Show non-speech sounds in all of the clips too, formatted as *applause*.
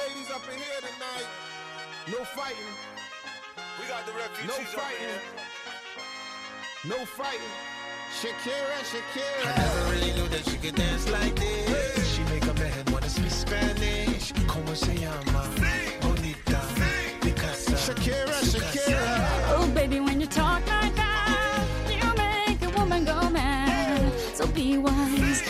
ladies up in here tonight. No fighting. We got the No refugees up fighting. here. No fighting. Shakira, Shakira. I never really knew that she could dance like this. She make a man wanna speak Spanish. Como se llama? Bonita. Picasa. Shakira, Su Shakira. Oh, baby, when you talk like that, you make a woman go mad. So be wise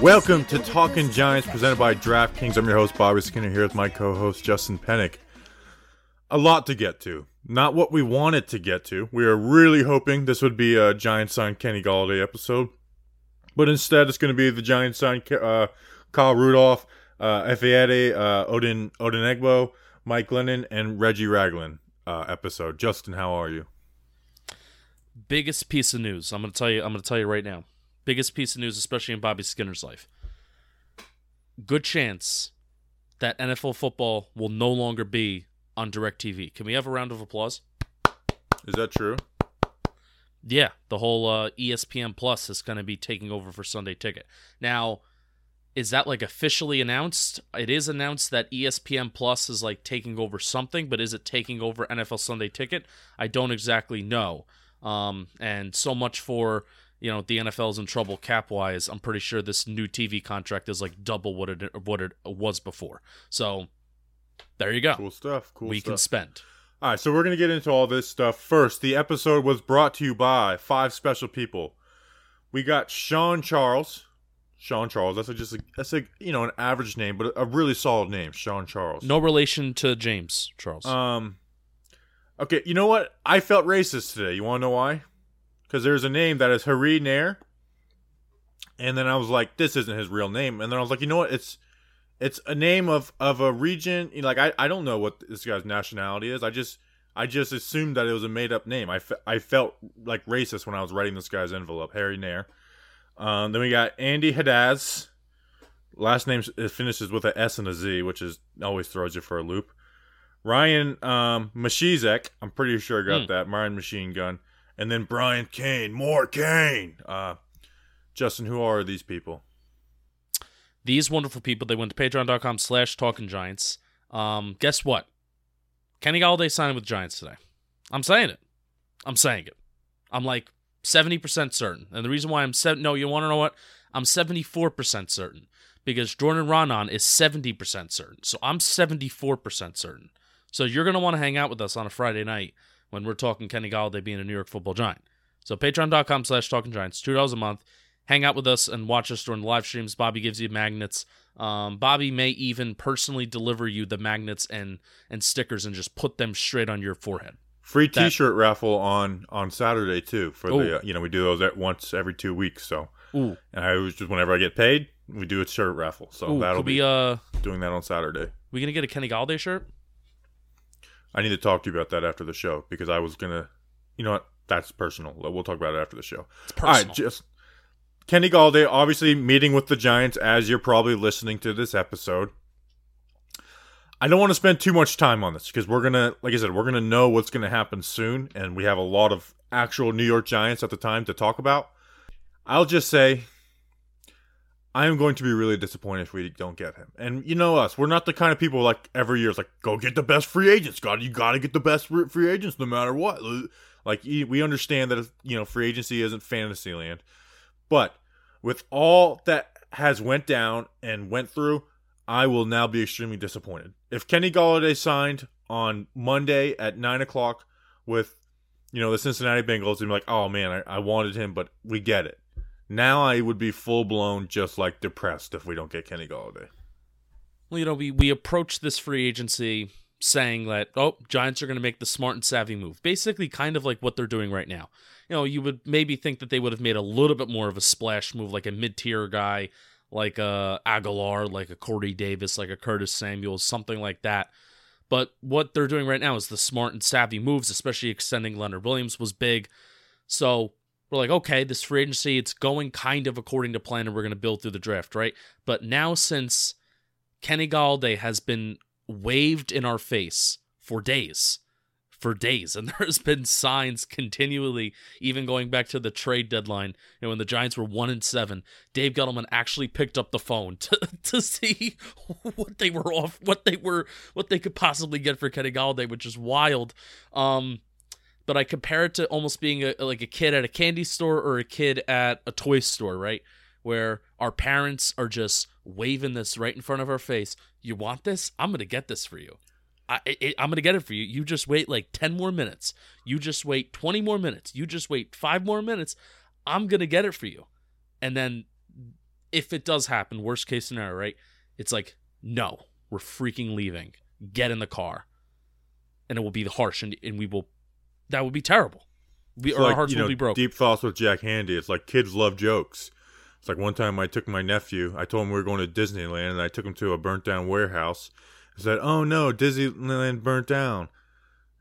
Welcome to Talking Giants, presented by. DraftKings. I'm your host, Bobby Skinner, here with my co host, Justin Pennick. A lot to get to. Not what we wanted to get to. We are really hoping this would be a Giants sign Kenny Golladay episode. But instead, it's going to be the Giants sign uh, Kyle Rudolph, uh, Ifeadi, uh, Odin, Odenigbo, Mike Glennon, and Reggie Ragland uh, episode. Justin, how are you? biggest piece of news. I'm gonna tell you. I'm gonna tell you right now. Biggest piece of news, especially in Bobby Skinner's life. Good chance that NFL football will no longer be on DirecTV. Can we have a round of applause? Is that true? Yeah, the whole uh, ESPN Plus is going to be taking over for Sunday Ticket. Now, is that like officially announced? It is announced that ESPN Plus is like taking over something, but is it taking over NFL Sunday Ticket? I don't exactly know. Um, and so much for you know the NFL's in trouble cap wise. I'm pretty sure this new TV contract is like double what it what it was before. So there you go. Cool stuff. Cool we stuff. can spend. All right, so we're going to get into all this stuff. First, the episode was brought to you by five special people. We got Sean Charles. Sean Charles. That's a, just a, that's a you know an average name, but a really solid name, Sean Charles. No relation to James Charles. Um. Okay, you know what? I felt racist today. You want to know why? Because there's a name that is Hari Nair, and then I was like, this isn't his real name. And then I was like, you know what? It's it's a name of of a region. You know, like I I don't know what this guy's nationality is. I just I just assumed that it was a made up name. I, fe- I felt like racist when I was writing this guy's envelope, Harry Nair. Um, then we got Andy Hadaz. Last name it finishes with a S and a Z, which is always throws you for a loop. Ryan um, Mashizek, I'm pretty sure I got Hmm. that. Ryan Machine Gun, and then Brian Kane, more Kane. Uh, Justin, who are these people? these wonderful people they went to patreon.com slash talking giants. Um guess what? Kenny golladay signed with giants today. I'm saying it. I'm saying it. I'm like 70% certain. And the reason why i'm se- no you want to know what? I'm 74% certain because jordan raanan is 70% certain. So i'm 74% certain. So you're going to want to hang out with us on a friday night when we're talking kenny golladay being a new york football giant so patreon.com slash talking giants $2 a month hang out with us and watch us during the live streams. Bobby gives you magnets. Um, Bobby may even personally deliver you the magnets and and stickers and just put them straight on your forehead. Free That- T-shirt raffle on on Saturday too. For Ooh. the uh, you know we do those at once every two weeks. So Ooh, and I always just whenever I get paid, we do a shirt raffle. So ooh, that'll be we uh doing that on Saturday. we gonna get a Kenny Golladay shirt? I need to talk to you about that after the show because I was gonna, you know what? That's personal. We'll talk about it after the show. It's personal. right, just Kenny Golladay, obviously meeting with the Giants as you're probably listening to this episode. I don't want to spend too much time on this because we're gonna, like I said, we're gonna know what's gonna happen soon, and we have a lot of actual New York Giants at the time to talk about. I'll just say, I am going to be really disappointed if we don't get him. And you know us, we're not the kind of people like every year is like, go get the best free agents. God, you got to get the best free agents no matter what. Like we understand that you know free agency isn't fantasy land, but with all that has went down and went through, I will now be extremely disappointed. If Kenny Golladay signed on Monday at nine o'clock with you know the Cincinnati Bengals, and be like, oh man, I, I wanted him, but we get it. Now I would be full blown just like depressed if we don't get Kenny Golladay. Well, you know, we we approach this free agency saying that oh, Giants are going to make the smart and savvy move. Basically, kind of like what they're doing right now. You know, you would maybe think that they would have made a little bit more of a splash move, like a mid-tier guy, like a Agholor, like a Corey Davis, like a Curtis Samuels, something like that. But what they're doing right now is the smart and savvy moves, especially extending Leonard Williams was big. So we're like, okay, this free agency, it's going kind of according to plan, and we're going to build through the draft, right? But now, since Kenny Golladay has been waved in our face for days for days. *laughs* And there's been signs continually, even going back to the trade deadline, you know, when the Giants were one and seven, Dave Gettleman actually picked up the phone *laughs* to, to see what they were off, what they were, what they could possibly get for Kenny Golladay, which is wild. Um, but I compare it to almost being a, like a kid at a candy store or a kid at a toy store, right? Where our parents are just waving this right in front of our face. You want this? I'm gonna get this for you. I, I, I'm gonna get it for you. You just wait like 10 more minutes. You just wait 20 more minutes. You just wait five more minutes. I'm gonna get it for you. And then, if it does happen, worst case scenario, right? It's like, no, we're freaking leaving. Get in the car, and it will be harsh, and, and we will. That would be terrible. We, our like, hearts you will know, be broken. Deep thoughts with Jack Handey. It's like kids love jokes. It's like one time I took my nephew. I told him we were going to Disneyland, and I took him to a burnt down warehouse. I said, "Oh no, Disneyland burnt down."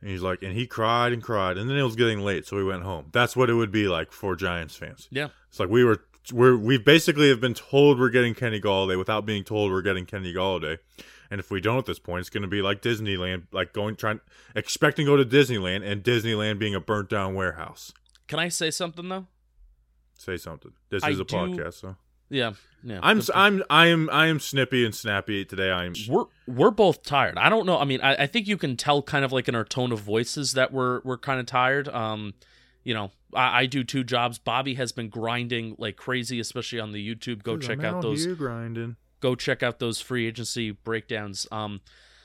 And he's like, and he cried and cried, and then it was getting late, so we went home. That's what it would be like for Giants fans. Yeah. It's like we were, we're, we basically have been told we're getting Kenny Golladay without being told we're getting Kenny Golladay. And if we don't at this point, it's going to be like Disneyland, like going trying, expecting to go to Disneyland, and Disneyland being a burnt down warehouse. Can I say something though? Say something. This I is a do- podcast, so Yeah. Yeah. I'm I'm I am I am snippy and snappy today. I am. we're we're both tired. I don't know. I mean, I, I think you can tell kind of like in our tone of voices that we're we're kind of tired. Um, you know, I, I do two jobs. Bobby has been grinding like crazy, especially on the YouTube. Go check out those. grinding. Go check out those free agency breakdowns. Um,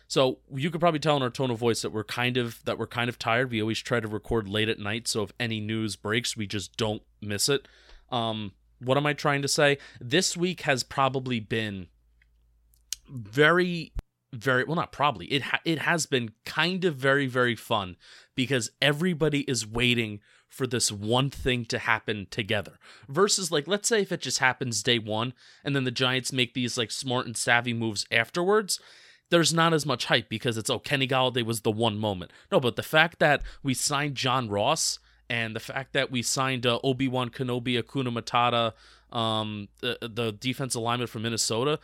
so you could probably tell in our tone of voice that we're kind of that we're kind of tired. We always try to record late at night, so if any news breaks, we just don't miss it. Um, what am I trying to say? This week has probably been very very well not probably it ha- it has been kind of very very fun because everybody is waiting for this one thing to happen together. Versus like let's say if it just happens day 1 and then the Giants make these like smart and savvy moves afterwards there's not as much hype because it's oh Kenny Golladay was the one moment. No but the fact that we signed John Ross and the fact that we signed uh, Obi-Wan Kenobi Akuna Matata um the, the defensive lineman from Minnesota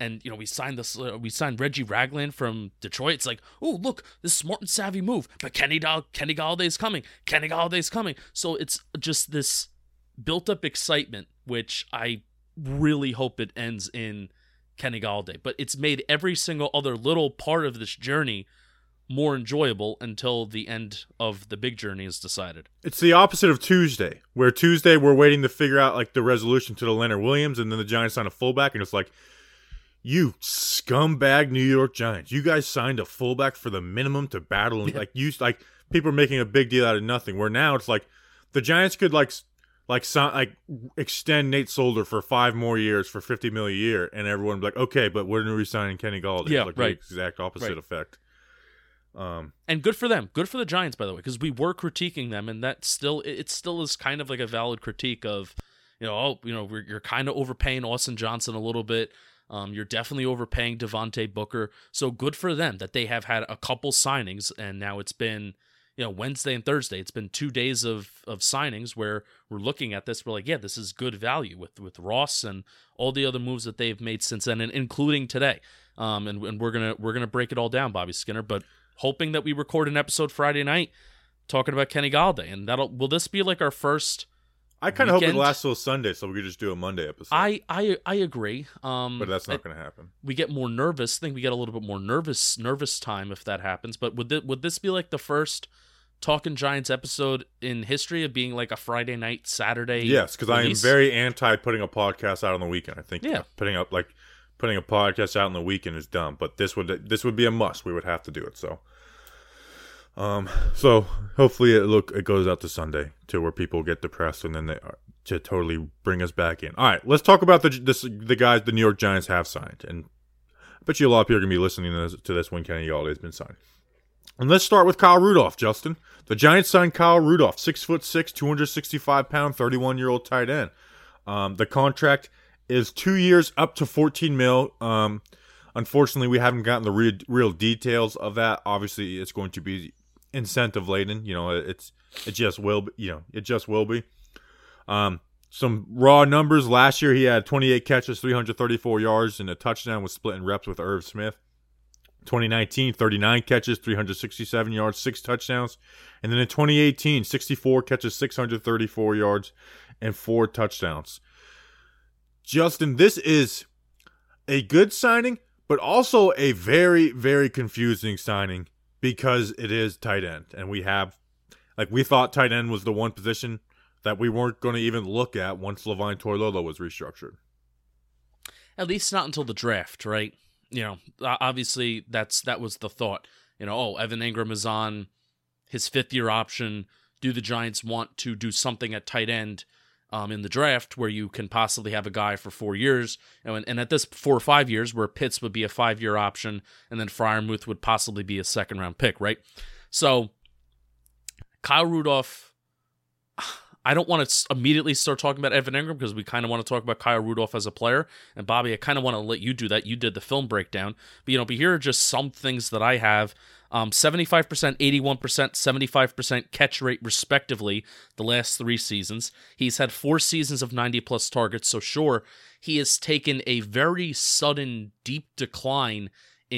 and you know we signed this uh, we signed Reggie Ragland from Detroit. It's like, oh look, this smart and savvy move. But Kenny Dal- Kenny Golladay's coming. Kenny Golladay's coming. So it's just this built up excitement, which I really hope it ends in Kenny Golladay. But it's made every single other little part of this journey more enjoyable until the end of the big journey is decided. It's the opposite of Tuesday, where Tuesday we're waiting to figure out like the resolution to the Leonard Williams, and then the Giants sign a fullback, and it's like, you scumbag New York Giants, you guys signed a fullback for the minimum to battle, and like you like people are making a big deal out of nothing. Where now it's like the Giants could like like sign like extend Nate Solder for five more years for fifty million a year, and everyone would be like, okay, but we're not resigning Kenny Golladay. Yeah, like right. The exact opposite Right. effect. Um, and good for them good for the giants by the way because we were critiquing them and that still it still is kind of like a valid critique of you know oh you know we're, you're kind of overpaying austin johnson a little bit um, you're definitely overpaying devontae booker. So good for them that they have had a couple signings and now it's been you know wednesday and thursday. It's been two days of of signings where we're looking at this. We're like yeah this is good value with with ross and all the other moves that they've made since then and including today. Um, and, and we're gonna we're gonna break it all down bobby skinner but hoping that we record an episode Friday night talking about Kenny Golladay, and that'll will this be like our first? I kind of hope it lasts till Sunday, so we could just do a Monday episode. I I I agree. Um, but that's not going to happen. we get more nervous. I think we get a little bit more nervous nervous time if that happens. But would th- would this be like the first Talking Giants episode in history of being like a Friday night Saturday? Yes, because I am very anti putting a podcast out on the weekend. I think Yeah. putting up like putting a podcast out on the weekend is dumb. But this would this would be a must. We would have to do it. So, um, so hopefully it look it goes out to Sunday to where people get depressed and then they are to totally bring us back in. All right, let's talk about the this the guys the New York Giants have signed, and I bet you a lot of people are gonna be listening to this, to this when Kenny Golladay's been signed. And let's start with Kyle Rudolph, Justin. The Giants signed Kyle Rudolph, six foot six, two hundred sixty five pound, thirty one year old tight end. Um, the contract is two years, up to fourteen mil. Um, unfortunately, we haven't gotten the re- real details of that. Obviously, it's going to be incentive laden. You know, it's it just will. Be, you know, it just will be. Um, some raw numbers. Last year, he had 28 catches, 334 yards, and a touchdown was split in reps with Irv Smith. 2019, 39 catches, 367 yards, six touchdowns. And then in 2018, 64 catches, 634 yards, and four touchdowns. Justin, this is a good signing, but also a very, very confusing signing because it is tight end. And we have, like, we thought tight end was the one position that we weren't going to even look at once Levine Toilolo was restructured. At least not until the draft, right? You know, obviously that's that was the thought. You know, oh, Evan Engram is on his fifth year option. Do the Giants want to do something at tight end um, in the draft where you can possibly have a guy for four years? And, and at this four or five years, where Pitts would be a five year option, and then Freiermuth would possibly be a second round pick, right? So Kyle Rudolph. I don't want to immediately start talking about Evan Engram because we kind of want to talk about Kyle Rudolph as a player. And Bobby, I kind of want to let you do that. You did the film breakdown, but you know, but here are just some things that I have. Um, 75%, 81%, 75% catch rate, respectively, the last three seasons. He's had four seasons of 90 plus targets, so sure, he has taken a very sudden, deep decline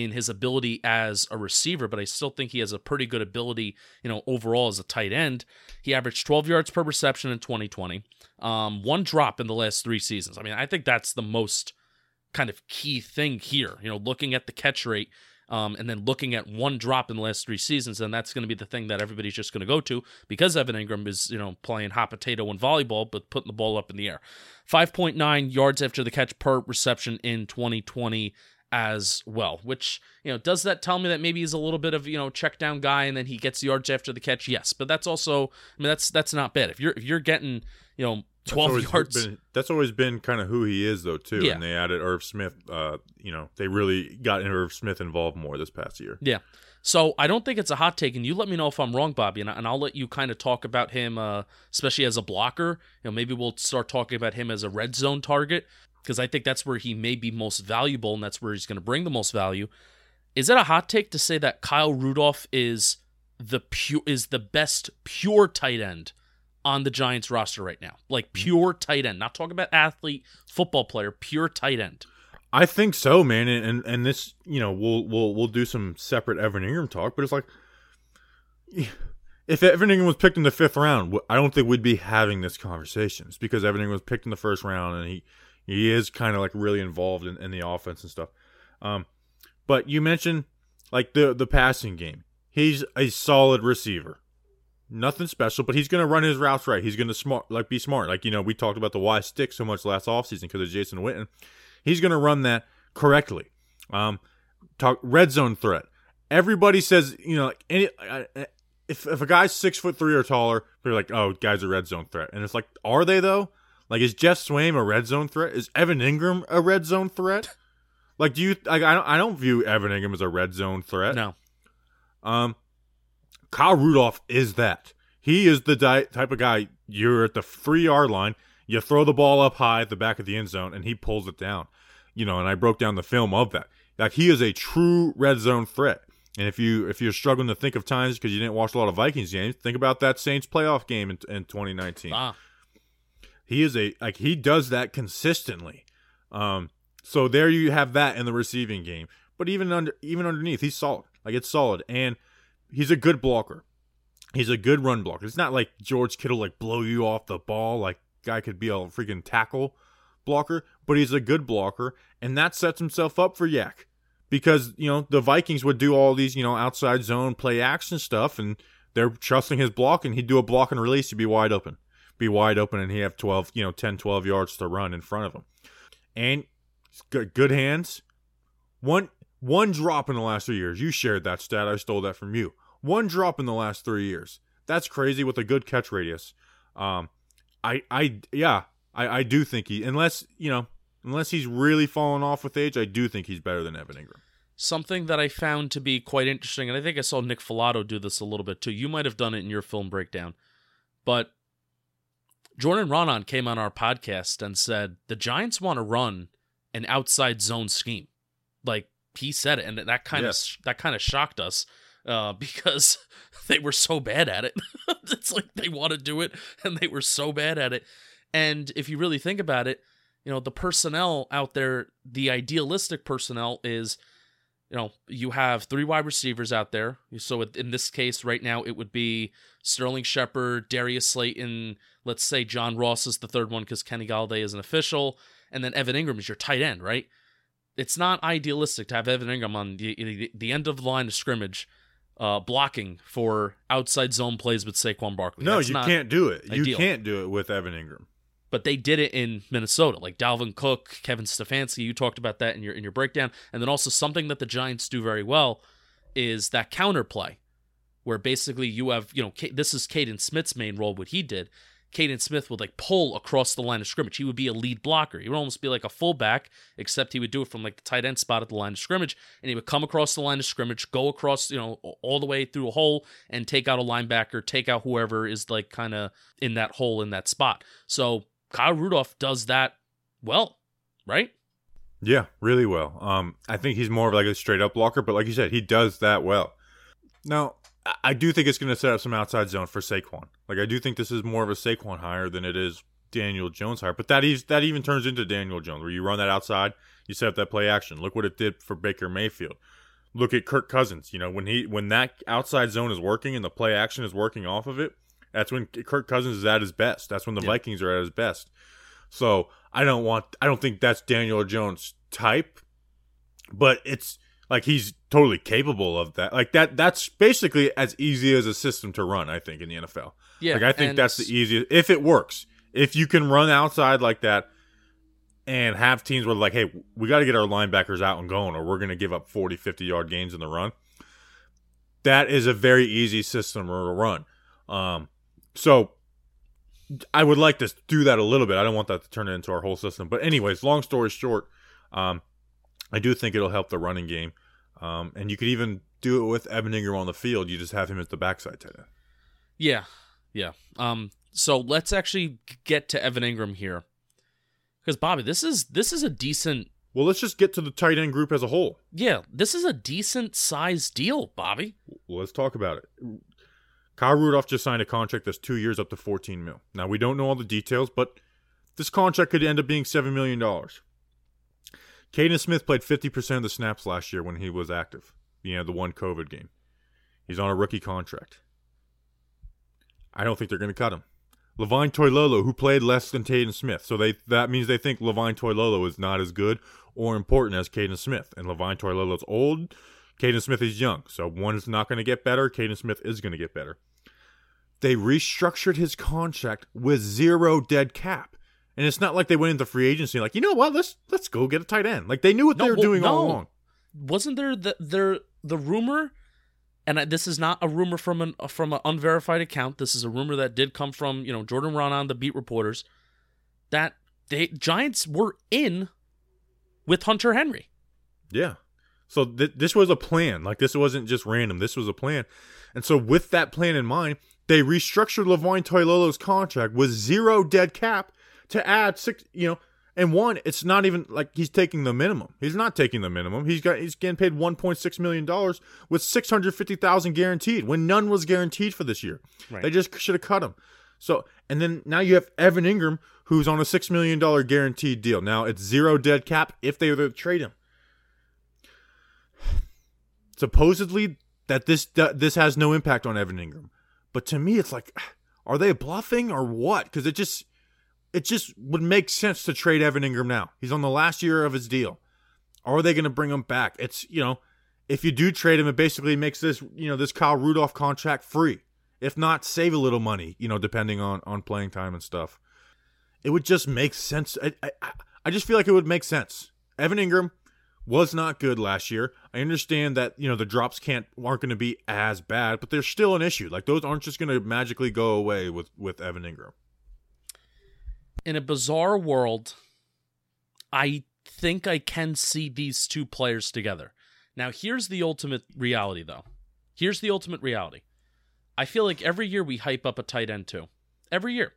in his ability as a receiver, but I still think he has a pretty good ability, you know, overall as a tight end. He averaged 12 yards per reception in 2020, um, one drop in the last three seasons. I mean, I think that's the most kind of key thing here. You know, looking at the catch rate. Um, and then looking at one drop in the last three seasons, and that's going to be the thing that everybody's just going to go to because Evan Engram is, you know, playing hot potato and volleyball, but putting the ball up in the air. 5.9 yards after the catch per reception in 2020 as well. Which you know, does that tell me that maybe he's a little bit of you know check down guy and then he gets yards after the catch? Yes, but that's also I mean that's that's not bad. If you're if you're getting you know That's 12 always yards. Been, that's always been kind of who he is, though, too. Yeah. And they added Irv Smith. Uh, you know, they really got Irv Smith involved more this past year. Yeah. So I don't think it's a hot take, and you let me know if I'm wrong, Bobby, and, I- and I'll let you kind of talk about him, uh, especially as a blocker. You know, maybe we'll start talking about him as a red zone target because I think that's where he may be most valuable, and that's where he's going to bring the most value. Is it a hot take to say that Kyle Rudolph is the pure is the best pure tight end on the Giants roster right now? Like mm-hmm. pure tight end, not talking about athlete, football player, pure tight end. I think so, man. And, and and this, you know, we'll we'll we'll do some separate Evan Engram talk, but it's like if Evan Engram was picked in the fifth round, I don't think we'd be having this conversation. It's because Evan Engram was picked in the first round, and he he is kind of like really involved in, in the offense and stuff. Um, but you mentioned like the the passing game. He's a solid receiver. Nothing special, but he's going to run his routes right. He's going to smart, like be smart. Like you know, we talked about the Y stick so much last offseason because of Jason Witten. He's going to run that correctly. Um, talk red zone threat. Everybody says you know like any if if a guy's six foot three or taller, they're like, oh, guy's a red zone threat, and it's like, are they though? Like, is Geoff Swaim a red zone threat? Is Evan Engram a red zone threat? Like, do you like? I don't. I don't view Evan Engram as a red zone threat. No. Um, Kyle Rudolph is that. He is the di- type of guy. You're at the three yard line. You throw the ball up high at the back of the end zone, and he pulls it down. You know, and I broke down the film of that. Like he is a true red zone threat. And if you if you're struggling to think of times because you didn't watch a lot of Vikings games, think about that Saints playoff game in, in 2019 Ah. He is a like he does that consistently. Um, so there you have that in the receiving game. But even under even underneath, he's solid. Like it's solid, and he's a good blocker. He's a good run blocker. It's not like George Kittle like blow you off the ball. Like guy could be a freaking tackle blocker, but he's a good blocker, and that sets himself up for YAC because you know the Vikings would do all these you know outside zone play action stuff, and they're trusting his block, and he'd do a block and release, he'd be wide open, be wide open, and he have 12, you know, 10, 12 yards to run in front of him, and good, good hands. One one drop in the last three years. You shared that stat. I stole that from you. One drop in the last three years. That's crazy with a good catch radius. Um, I I yeah, I I do think he unless you know unless he's really fallen off with age, I do think he's better than Evan Engram. Something that I found to be quite interesting, and I think I saw Nick Falato do this a little bit too. You might have done it in your film breakdown, but Jordan Raanan came on our podcast and said the Giants want to run an outside zone scheme. Like he said it, and that kind Yes. of that kind of shocked us uh, *laughs* because they were so bad at it. *laughs* it's like they want to do it, and they were so bad at it. And if you really think about it, you know the personnel out there, the idealistic personnel is you know, you have three wide receivers out there. So in this case, right now, it would be Sterling Shepard, Darius Slayton. Let's say John Ross is the third one because Kenny Golladay is an official, and then Evan Engram is your tight end, right? It's not idealistic to have Evan Engram on the the, the end of the line of scrimmage, uh, blocking for outside zone plays with Saquon Barkley. No, That's you can't do it. You can't do it with Evan Engram. but they did it in Minnesota. Like Dalvin Cook, Kevin Stefanski, you talked about that in your in your breakdown, and then also something that the Giants do very well is that counter play, where basically you have you know this is Kaden Smith's main role. What he did, Kaden Smith would like pull across the line of scrimmage. He would be a lead blocker. He would almost be like a fullback, except he would do it from like the tight end spot at the line of scrimmage, and he would come across the line of scrimmage, go across you know all the way through a hole, and take out a linebacker, take out whoever is like kind of in that hole in that spot. So Kyle Rudolph does that well, right? Yeah, really well. Um, I think he's more of like a straight up blocker, but like you said, he does that well. Now, I- do think it's going to set up some outside zone for Saquon. Like I do think this is more of a Saquon hire than it is Daniel Jones hire. But that is that even turns into Daniel Jones, where you run that outside, you set up that play action. Look what it did for Baker Mayfield. Look at Kirk Cousins. You know when he when that outside zone is working and the play action is working off of it, that's when Kirk Cousins is at his best. That's when the Yeah. Vikings are at his best. So I don't want I don't think that's Daniel Jones type, but it's like he's totally capable of that. Like that that's basically as easy as a system to run, I think, in the NFL. Yeah, Like I think that's the easiest if it works. If you can run outside like that and have teams where like, hey, we got to get our linebackers out and going or we're going to give up 40, 50 yard gains in the run. That is a very easy system to run. Um, so I would like to do that a little bit. I don't want that to turn into our whole system. But anyways, long story short, um, I do think it'll help the running game. Um, and you could even do it with Evan Engram on the field. You just have him at the backside tight end. Yeah, yeah. Um, so let's actually get to Evan Engram here, because Bobby, this is this is a decent. Well, let's just get to the tight end group as a whole. Yeah, this is a decent size deal, Bobby. Well, let's talk about it. Kyle Rudolph just signed a contract that's two years up to 14 mil. Now, we don't know all the details, but this contract could end up being $7 million. Kaden Smith played 50% of the snaps last year when he was active. You know, the one COVID game. He's on a rookie contract. I don't think they're going to cut him. Levine Toilolo, who played less than Kaden Smith, so they that means they think Levine Toilolo is not as good or important as Kaden Smith. And Levine Toilolo's old, Kaden Smith is young, so one is not going to get better. Kaden Smith is going to get better. They restructured his contract with zero dead cap, and it's not like they went into free agency like, you know what, let's let's go get a tight end. Like they knew what No, they were well, doing all along. Wasn't there the there the rumor? And this is not a rumor from an from an unverified account. This is a rumor that did come from you know Jordan Raanan, the beat reporters, that they Giants were in with Hunter Henry. Yeah. So th- this was a plan. Like this wasn't just random. This was a plan. And so with that plan in mind, they restructured Levine Toilolo's contract with zero dead cap to add six. You know, and one, it's not even like he's taking the minimum. He's not taking the minimum. He's got he's getting paid 1.6 million dollars with 650,000 guaranteed when none was guaranteed for this year. Right. They just should have cut him. So and then now you have Evan Engram who's on a six million dollar guaranteed deal. Now it's zero dead cap if they were to trade him supposedly that this this has no impact on Evan Engram. But to me, it's like, are they bluffing or what? Because it just it just would make sense to trade Evan Engram now. He's on the last year of his deal. Are they going to bring him back? It's you know, if you do trade him, it basically makes this you know this Kyle Rudolph contract free. If not, save a little money. You know, depending on on playing time and stuff. It would just make sense. I I, I just feel like it would make sense. Evan Engram was not good last year. I understand that you know the drops can't aren't going to be as bad, but there's still an issue. Like those aren't just going to magically go away with with Evan Engram. In a bizarre world, I think I can see these two players together. Now, here's the ultimate reality, though. Here's the ultimate reality. I feel like every year we hype up a tight end, too. Every year.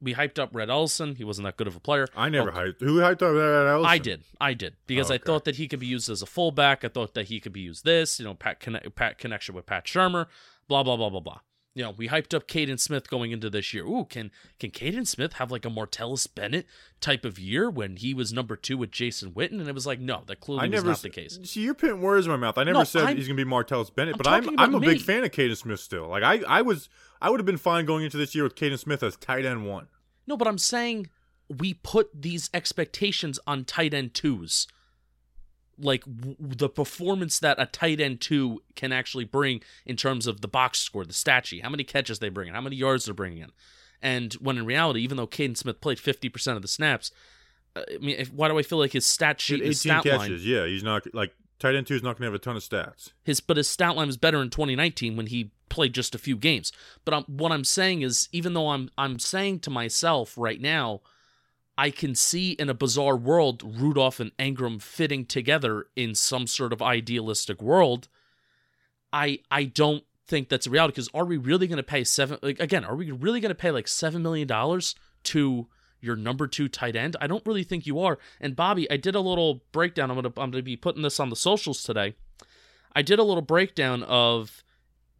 We hyped up Rhett Ellison. He wasn't that good of a player. I never Oh, hyped. Who hyped up that? Ellison? I did. I did. Because Oh, I thought that he could be used as a fullback. I thought that he could be used this, you know, Pat, conne- Pat connection with Pat Shurmur, blah, blah, blah, blah, blah. You know, we hyped up Kaden Smith going into this year. Ooh, can can Kaden Smith have like a Martellus Bennett type of year when he was number two with Jason Witten? And it was like, no, that clearly I was never not the case. See, you're putting words in my mouth. I never No, said I'm- he's going to be Martellus Bennett, I'm but I'm I'm a big fan of Kaden Smith still. Like I I was I would have been fine going into this year with Kaden Smith as tight end one. No, but I'm saying we put these expectations on tight end twos. Like w- the performance that a tight end two can actually bring in terms of the box score, the stat sheet, how many catches they bring in, how many yards they're bringing in. And when in reality, even though Kaden Smith played 50% of the snaps, uh, I mean, if, why do I feel like his stat sheet, Eighteen his stat line, catches. Yeah, he's not like tight end two is not going to have a ton of stats. his but his stat line was better in 2019 when he played just a few games. But I'm, what I'm saying is, even though I'm I'm saying to myself right now, I can see in a bizarre world Rudolph and Engram fitting together in some sort of idealistic world. I I don't think that's a reality because are we really going to pay seven? Like again, are we really going to pay like seven million dollars to your number two tight end? I don't really think you are. And Bobby, I did a little breakdown. I'm gonna I'm gonna be putting this on the socials today. I did a little breakdown of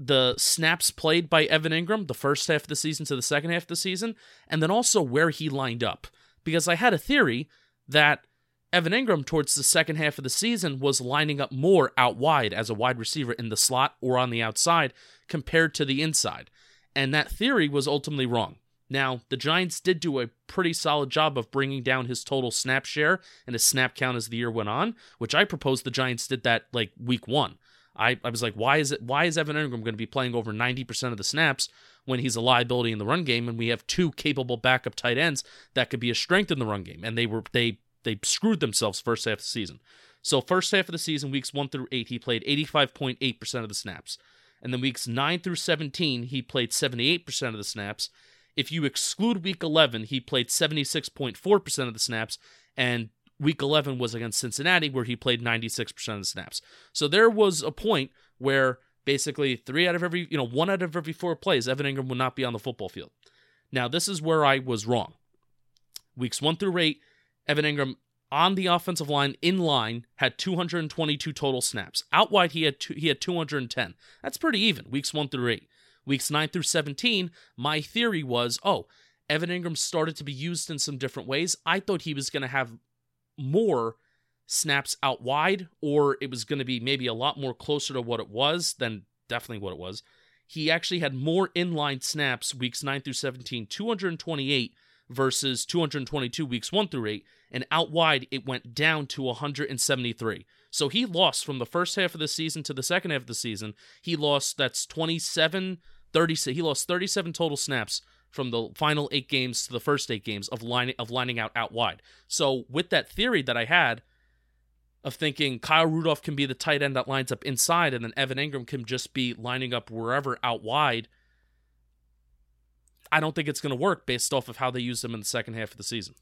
the snaps played by Evan Engram the first half of the season to the second half of the season, and then also where he lined up. Because I had a theory that Evan Engram towards the second half of the season was lining up more out wide as a wide receiver in the slot or on the outside compared to the inside. And that theory was ultimately wrong. Now, the Giants did do a pretty solid job of bringing down his total snap share and his snap count as the year went on, which I proposed the Giants did that like week one. I, I was like, why is it why is Evan Engram going to be playing over 90% of the snaps when he's a liability in the run game and we have two capable backup tight ends that could be a strength in the run game? And they were they they screwed themselves first half of the season. So first half of the season, weeks one through eight, he played 85.8% of the snaps. And then weeks nine through 17, he played 78% of the snaps. If you exclude week 11, he played 76.4% of the snaps. And week 11 was against Cincinnati, where he played 96% of the snaps. So there was a point where basically three out of every, you know, one out of every four plays, Evan Engram would not be on the football field. Now, this is where I was wrong. Weeks one through eight, Evan Engram on the offensive line in line had 222 total snaps. Out wide, he had two, he had 210. That's pretty even. Weeks one through eight. Weeks nine through 17, my theory was, oh, Evan Engram started to be used in some different ways. I thought he was going to have more snaps out wide, or it was going to be maybe a lot more closer to what it was than definitely what it was. He actually had more inline snaps weeks 9 through 17, 228 versus 222 weeks 1 through 8, and out wide it went down to 173. So he lost from the first half of the season to the second half of the season. He lost that's 27 30 he lost 37 total snaps from the final 8 games to the first 8 games of lining of lining out out wide. So with that theory that I had of thinking Kyle Rudolph can be the tight end that lines up inside and then Evan Engram can just be lining up wherever out wide. I don't think it's going to work based off of how they used him in the second half of the season.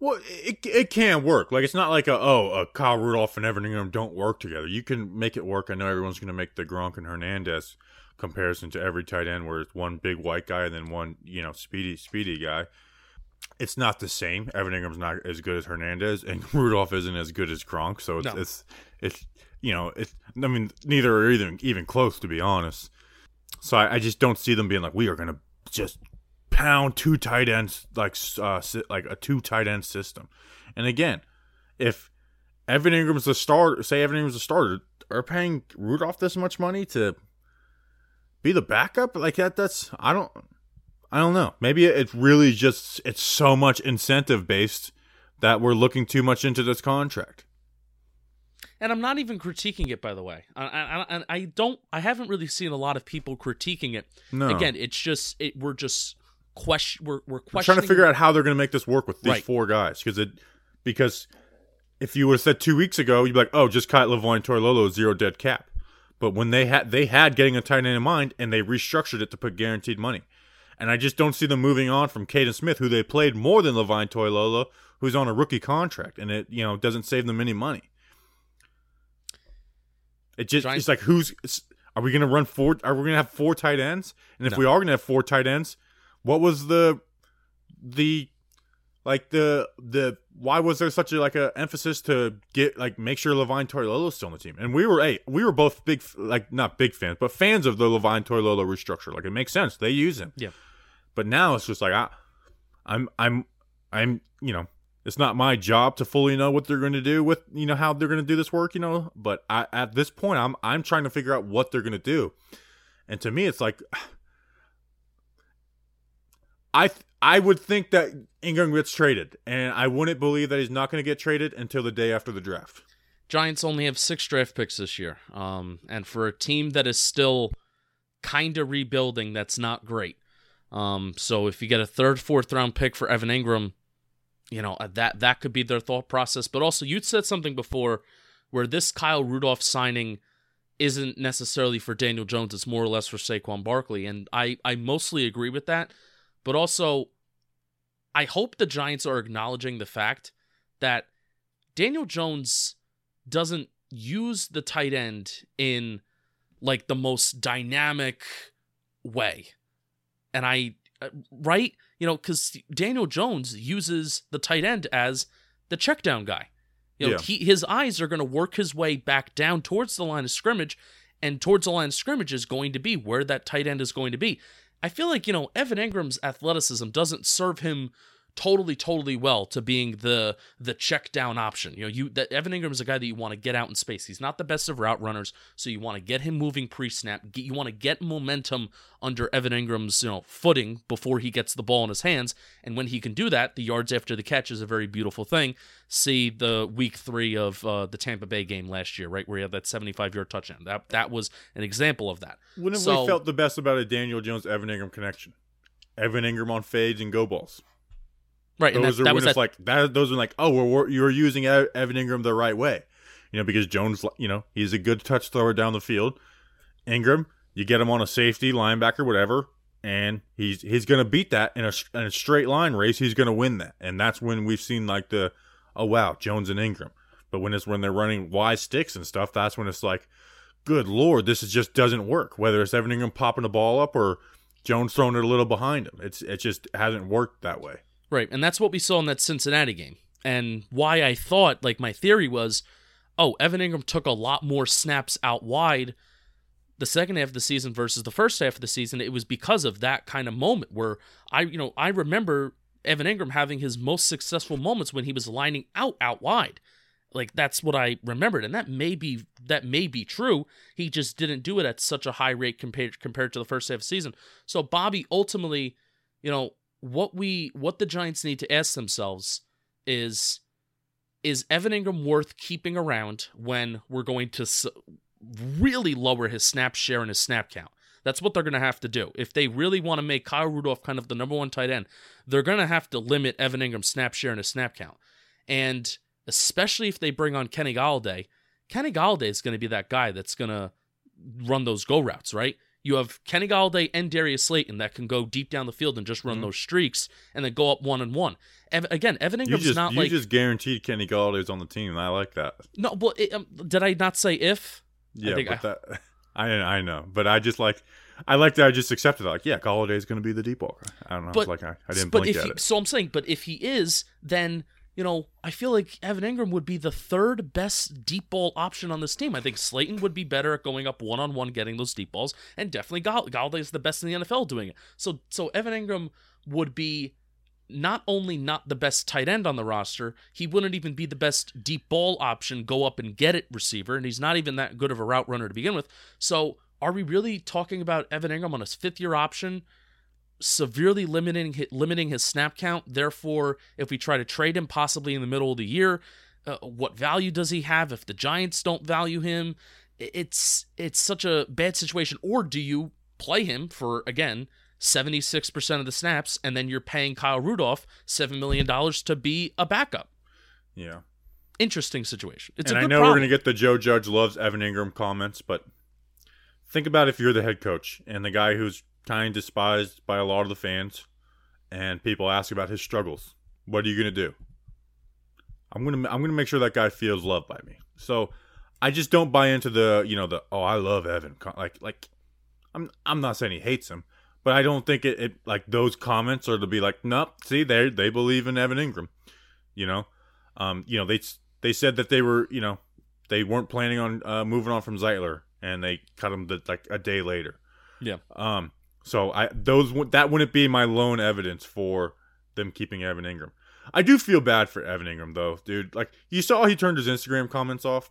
Well, it it can work. Like it's not like a oh, a Kyle Rudolph and Evan Engram don't work together. You can make it work. I know everyone's going to make the Gronk and Hernandez comparison to every tight end, where it's one big white guy and then one you know speedy speedy guy. It's not the same. Evan Engram's not as good as Hernandez, and *laughs* Rudolph isn't as good as Gronk. So it's No. it's it's you know it's I mean neither are even even close to be honest. So I, I just don't see them being like we are going to just pound two tight ends like uh, like a two tight end system. And again, if Evan Engram's the starter, say Evan Engram's the starter, are paying Rudolph this much money to be the backup like that? That's I don't I don't know. Maybe it's really just it's so much incentive based that we're looking too much into this contract. And I'm not even critiquing it, by the way. I, I, I, I don't. I haven't really seen a lot of people critiquing it. No. Again, it's just it, we're just question. We're we're questioning. trying to figure out how they're going to make this work with these Right. four guys because it because if you would have said two weeks ago, you'd be like, oh, just cut Levine Toilolo zero dead cap. But when they had they had getting a tight end in mind and they restructured it to put guaranteed money, and I just don't see them moving on from Kaden Smith, who they played more than Levine Toilolo, who's on a rookie contract, and it you know doesn't save them any money. It just Giants- it's like who's are we going to run four? Are we going to have four tight ends? And if No. we are going to have four tight ends, what was the the like the the why was there such a like a emphasis to get like make sure Levine Toilolo's still on the team? And we were hey, we were both big like not big fans, but fans of the Levine Toilolo restructure. Like it makes sense. They use him. Yeah. But now it's just like I I'm I'm I'm you know, it's not my job to fully know what they're going to do with you know how they're going to do this work, you know, but I at this point I'm I'm trying to figure out what they're going to do. And to me it's like *sighs* I th- I would think that Engram gets traded, and I wouldn't believe that he's not going to get traded until the day after the draft. Giants only have six draft picks this year, um, and for a team that is still kind of rebuilding, that's not great. Um, so if you get a third, fourth round pick for Evan Engram, you know uh, that that could be their thought process. But also, you'd said something before where this Kyle Rudolph signing isn't necessarily for Daniel Jones; it's more or less for Saquon Barkley, and I I mostly agree with that. But also, I hope the Giants are acknowledging the fact that Daniel Jones doesn't use the tight end in like the most dynamic way. And I, uh, right? You know, because Daniel Jones uses the tight end as the check down guy. You know, Yeah. he, his eyes are going to work his way back down towards the line of scrimmage, and towards the line of scrimmage is going to be where that tight end is going to be. I feel like, you know, Evan Engram's athleticism doesn't serve him totally, totally well to being the the check down option. You know, you that Evan Engram is a guy that you want to get out in space. He's not the best of route runners, so you want to get him moving pre-snap. You want to get momentum under Evan Engram's, you know, footing before he gets the ball in his hands. And when he can do that, the yards after the catch is a very beautiful thing. See the week three of uh, the Tampa Bay game last year, right, where he had that 75 yard touchdown. That that was an example of that. When have So- we felt the best about a Daniel Jones Evan Engram connection? Evan Engram on fades and go balls. Right, and Those that, are that when was it's that, like that. Those are like, oh, we're, we're you're using Evan Engram the right way, you know, because Jones, you know, he's a good touch thrower down the field. Engram, you get him on a safety, linebacker, whatever, and he's he's going to beat that in a, in a straight line race. He's going to win that, and that's when we've seen like the, oh wow, Jones and Engram. But when it's when they're running wide sticks and stuff, that's when it's like, good lord, this is just doesn't work. Whether it's Evan Engram popping the ball up or Jones throwing it a little behind him, it's it just hasn't worked that way. Right, and that's what we saw in that Cincinnati game. And why I thought, like, my theory was, oh, Evan Engram took a lot more snaps out wide the second half of the season versus the first half of the season. It was because of that kind of moment where I, you know, I remember Evan Engram having his most successful moments when he was lining out out wide. Like that's what I remembered, and that may be that may be true. He just didn't do it at such a high rate compared compared to the first half of the season. So Bobby ultimately, you know, what we what the Giants need to ask themselves is is Evan Engram worth keeping around when we're going to really lower his snap share and his snap count? That's what they're going to have to do. If they really want to make Kyle Rudolph kind of the number one tight end, they're going to have to limit Evan Engram's snap share and his snap count. And especially if they bring on Kenny Golladay, Kenny Golladay is going to be that guy that's going to run those go routes, right? You have Kenny Golladay and Darius Slayton that can go deep down the field and just run those streaks and then go up one and one. Ev- again, Evan You Engram's just not you like just guaranteed Kenny Golladay's on the team. I like that. no. Well, it, um, did I not say if? Yeah, think but I- that *laughs* I I know, but I just like I like that. I just accepted it. Like, yeah, Golladay's going to be the deep ball. I don't know. But it's like I, I didn't but blink if at he, it. so I'm saying, but if he is, then you know I feel like Evan Engram would be the third best deep ball option on this team. I think Slayton would be better at going up one on one, getting those deep balls, and definitely Gall- Golladay is the best in the NFL doing it. So so Evan Engram would be not only not the best tight end on the roster, he wouldn't even be the best deep ball option, go up and get it receiver, and he's not even that good of a route runner to begin with. So, are we really talking about Evan Engram on his fifth year option, severely limiting limiting his snap count? Therefore, if we try to trade him possibly in the middle of the year, uh, what value does he have if the Giants don't value him? It's it's such a bad situation. Or do you play him for again? 76% of the snaps, and then you're paying Kyle Rudolph $7 million to be a backup. yeah, Interesting situation. It's and I know problem. we're going to get the Joe Judge loves Evan Engram comments, but think about if you're the head coach and the guy who's kind of despised by a lot of the fans, and people ask about his struggles. What are you going to do? I'm gonna I'm gonna make sure that guy feels loved by me. So I just don't buy into the you know the oh I love Evan like like I'm I'm not saying he hates him, But I don't think it, it like those comments are to be like, nope. See, they they believe in Evan Engram. You know, um, you know they they said that they were you know they weren't planning on uh, moving on from Zeitler, and they cut him the, like a day later. Yeah. Um. So I those that wouldn't be my lone evidence for them keeping Evan Engram. I do feel bad for Evan Engram though, dude. Like you saw he turned his Instagram comments off.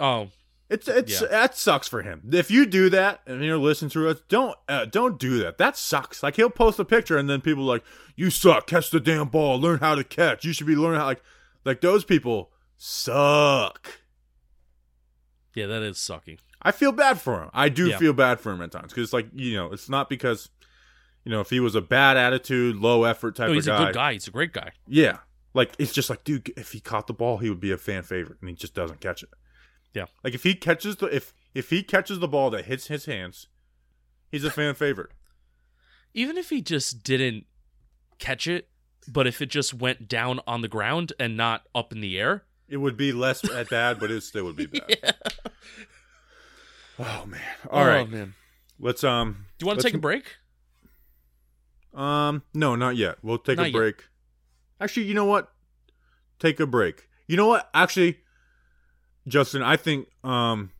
Oh, It's it's Yeah. that sucks for him. If you do that and you're listening to us, don't uh, don't do that. That sucks. Like he'll post a picture and then people are like, "You suck. Catch the damn ball. Learn how to catch. You should be learning how." Like like those people suck. yeah, that is sucky. I feel bad for him. I do Yeah. feel bad for him at times because it's like you know it's not because you know if he was a bad attitude, low effort type oh, No, he's of a guy. good guy. He's a great guy. Yeah. Like it's just like, dude, if he caught the ball, he would be a fan favorite, and he just doesn't catch it. Yeah. Like if he catches the if if he catches the ball that hits his hands, he's a fan *laughs* favorite. Even if he just didn't catch it, but if it just went down on the ground and not up in the air, It would be less bad, but it still would be *laughs* bad. Oh man. All right. Oh, man. Let's um Do you want to take a break? Um no, not yet. We'll take Not a yet. break. Actually, you know what? Take a break. You know what? Actually, Justin, I think um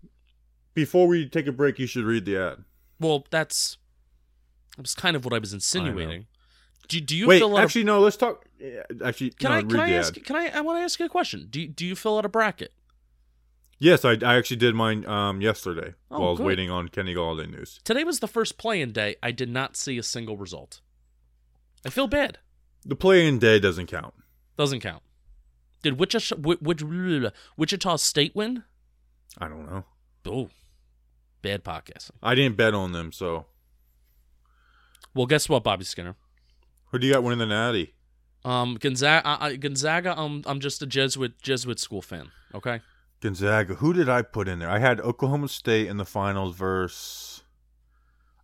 before we take a break, you should read the ad. Well, that's that's kind of what I was insinuating. Do, do you Wait, fill out a- actually, no. Let's talk. Actually, can no, I read can I the ask ad. can I I want to ask you a question. Do you, do you fill out a bracket? Yes, I, I actually did mine um yesterday Oh, while I was good. waiting on Kenny Golladay news. Today was the first play-in day. I did not see a single result. I feel bad. The play-in day doesn't count. Doesn't count. Did Wichita, Wi- Wi- Wichita State win? I don't know. Oh, bad podcasting. I didn't bet on them, so Well, guess what, Bobby Skinner? who do you got winning the Natty? Um, Gonzaga. I, I- Gonzaga. Um, I'm just a Jesuit Jesuit school fan. Okay. Gonzaga. Who did I put in there? I had Oklahoma State in the finals versus.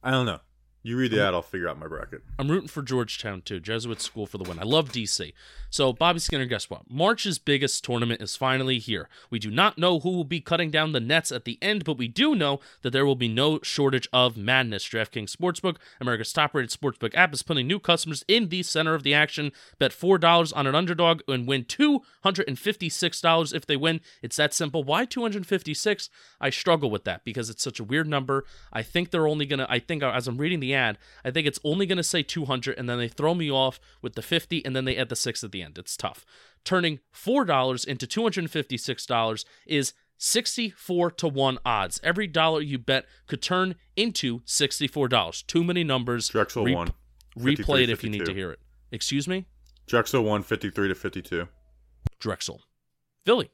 I don't know. You read the ad, I'll figure out my bracket. I'm rooting for Georgetown too. Jesuit school for the win. I love DC. So, Bobby Skinner, guess what? March's biggest tournament is finally here. We do not know who will be cutting down the nets at the end, but we do know that there will be no shortage of madness. DraftKings Sportsbook, America's top-rated sportsbook app, is putting new customers in the center of the action. Bet four dollars on an underdog and win two hundred and fifty-six dollars if they win. It's that simple. Why two hundred fifty-six? I struggle with that because it's such a weird number. I think they're only gonna. I think uh, as I'm reading the ad, I think it's only gonna say two hundred, and then they throw me off with the fifty, and then they add the six at the end. It's tough. Turning four dollars into two hundred and fifty-six dollars is 64 to 1 odds. Every dollar you bet could turn into $64. Too many numbers. Drexel oh Re- won. Replay it if you need to hear it. Excuse me? Drexel won 53 to 52. Drexel. Philly.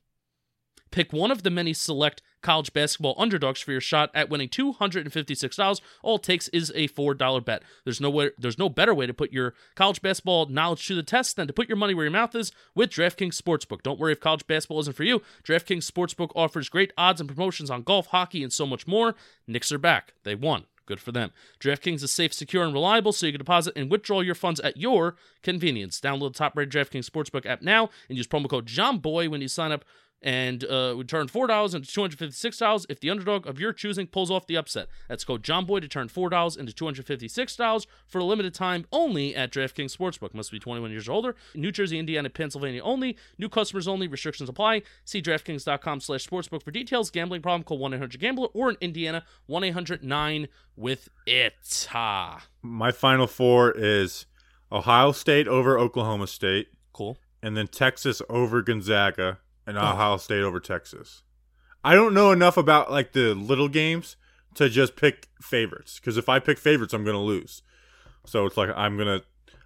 Pick one of the many select college basketball underdogs for your shot at winning $256. All it takes is a $4 bet. There's no way, there's no better way to put your college basketball knowledge to the test than to put your money where your mouth is with DraftKings Sportsbook. Don't worry if college basketball isn't for you. DraftKings Sportsbook offers great odds and promotions on golf, hockey, and so much more. Knicks are back. They won. Good for them. DraftKings is safe, secure, and reliable, so you can deposit and withdraw your funds at your convenience. Download the top-rated DraftKings Sportsbook app now and use promo code JOHNBOY when you sign up and uh, would turn four dollars into two hundred fifty-six dollars if the underdog of your choosing pulls off the upset. That's code JohnBoy to turn four dollars into two hundred fifty-six dollars for a limited time only at DraftKings Sportsbook. Must be twenty-one years or older. New Jersey, Indiana, Pennsylvania only. New customers only. Restrictions apply. See DraftKings.com/sportsbook for details. Gambling problem? Call one eight hundred Gambler or in Indiana one eight hundred nine with it. Ha. My final four is Ohio State over Oklahoma State, Cool. and then Texas over Gonzaga, and Ohio State over Texas. I don't know enough about like the little games to just pick favorites because if I pick favorites, I'm gonna lose. So it's like I'm gonna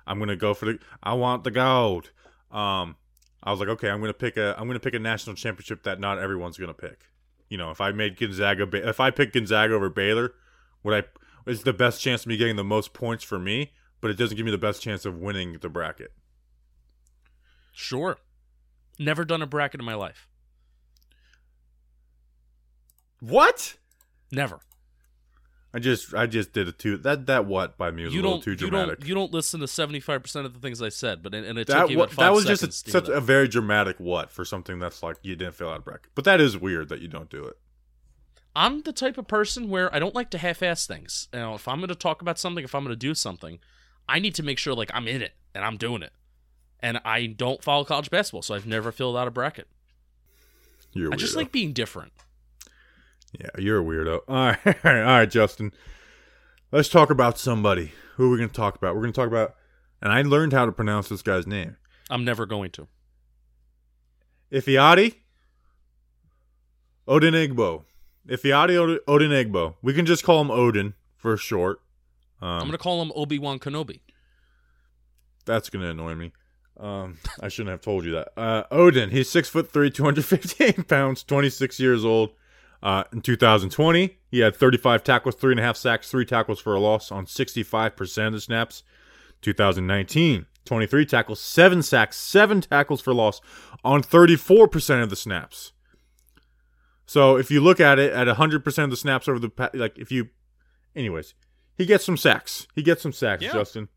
I'm gonna go for the I want the gold. Um, I was like, okay, I'm gonna pick a I'm gonna pick a national championship that not everyone's gonna pick. You know, if I made Gonzaga, if I pick Gonzaga over Baylor, would I? It's the best chance of me getting the most points for me, but it doesn't give me the best chance of winning the bracket. Sure. Never done a bracket in my life. What? Never. I just I just did a two that that what by me was you a little too you dramatic. don't you don't listen to 75% of the things I said, but and it that took you about that five was just a, such a very dramatic what for something that's like you didn't fill out a bracket. But that is weird that you don't do it. I'm the type of person where I don't like to half-ass things. You know, if I'm going to talk about something, if I'm going to do something, I need to make sure like I'm in it and I'm doing it. And I don't follow college basketball, so I've never filled out a bracket. You're a I just like being different. Yeah, you're a weirdo. *laughs* All right, all right, Justin. Let's talk about somebody. Who are we going to talk about? We're going to talk about, and I learned how to pronounce this guy's name. I'm never going to. Ifeadi Odenigbo. Ifeadi Od- Odenigbo. We can just call him Odin for short. Um, I'm going to call him Obi-Wan Kenobi. That's going to annoy me. Um, I shouldn't have told you that. Uh, Odin, he's six foot three, 258 *laughs* pounds, 26 years old. Uh, in 2020, he had 35 tackles, three and a half sacks, three tackles for a loss on 65% of the snaps. 2019, 23 tackles, seven sacks, seven tackles for loss on 34% of the snaps. So if you look at it at 100% of the snaps over the like if you anyways, he gets some sacks. He gets some sacks, Yeah. Justin.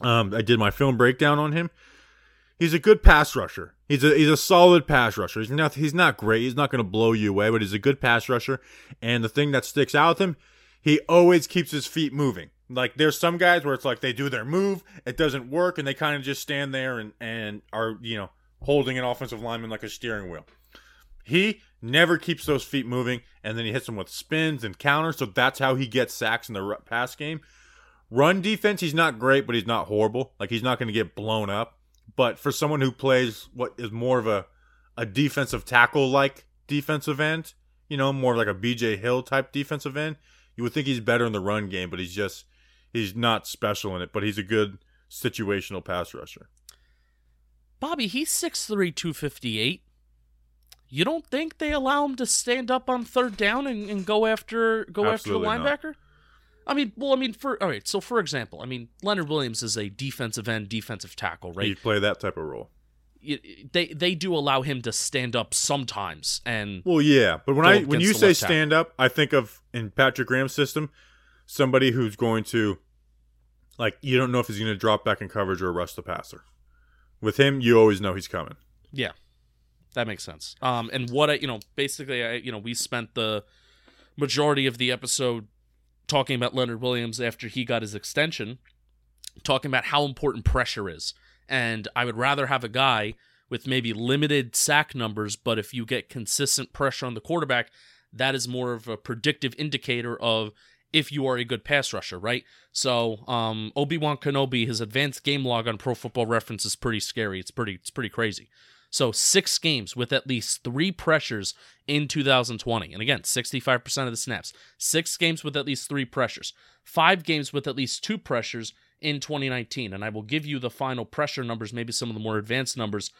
Um I did my film breakdown on him. He's a good pass rusher. He's a he's a solid pass rusher. He's not he's not great. He's not going to blow you away, but he's a good pass rusher. And the thing that sticks out with him, he always keeps his feet moving. Like there's some guys where it's like they do their move, it doesn't work, and they kind of just stand there and and are you know holding an offensive lineman like a steering wheel. He never keeps those feet moving, and then he hits them with spins and counters. So that's how he gets sacks in the pass game. Run defense, he's not great, but he's not horrible. Like he's not going to get blown up. But for someone who plays what is more of a a defensive tackle like defensive end, you know, more like a BJ Hill type defensive end, you would think he's better in the run game, but he's just he's not special in it. But he's a good situational pass rusher. Bobby, he's 6'3", 258. You don't think they allow him to stand up on third down and, and go after go Absolutely after the not. I mean, well, I mean, for all right. So, for example, I mean, Leonard Williams is a defensive end, defensive tackle, right? He play that type of role. They they do allow him to stand up sometimes, and Well, yeah, but when I when you say left tackle. stand up, I think of in Patrick Graham's system, somebody who's going to like you don't know if he's going to drop back in coverage or rush the passer. With him, you always know he's coming. Yeah, that makes sense. Um, and what I, you know, basically, I, you know, we spent the majority of the episode talking about Leonard Williams after he got his extension, talking about how important pressure is. And I would rather have a guy with maybe limited sack numbers, but if you get consistent pressure on the quarterback, that is more of a predictive indicator of if you are a good pass rusher, right? So, um, Obi Wan Kenobi, his advanced game log on Pro Football Reference is pretty scary. It's pretty, it's pretty crazy. So, six games with at least three pressures in 2020, and again, 65% of the snaps. Six games with at least three pressures. Five games with at least two pressures in 2019, and I will give you the final pressure numbers, maybe some of the more advanced numbers.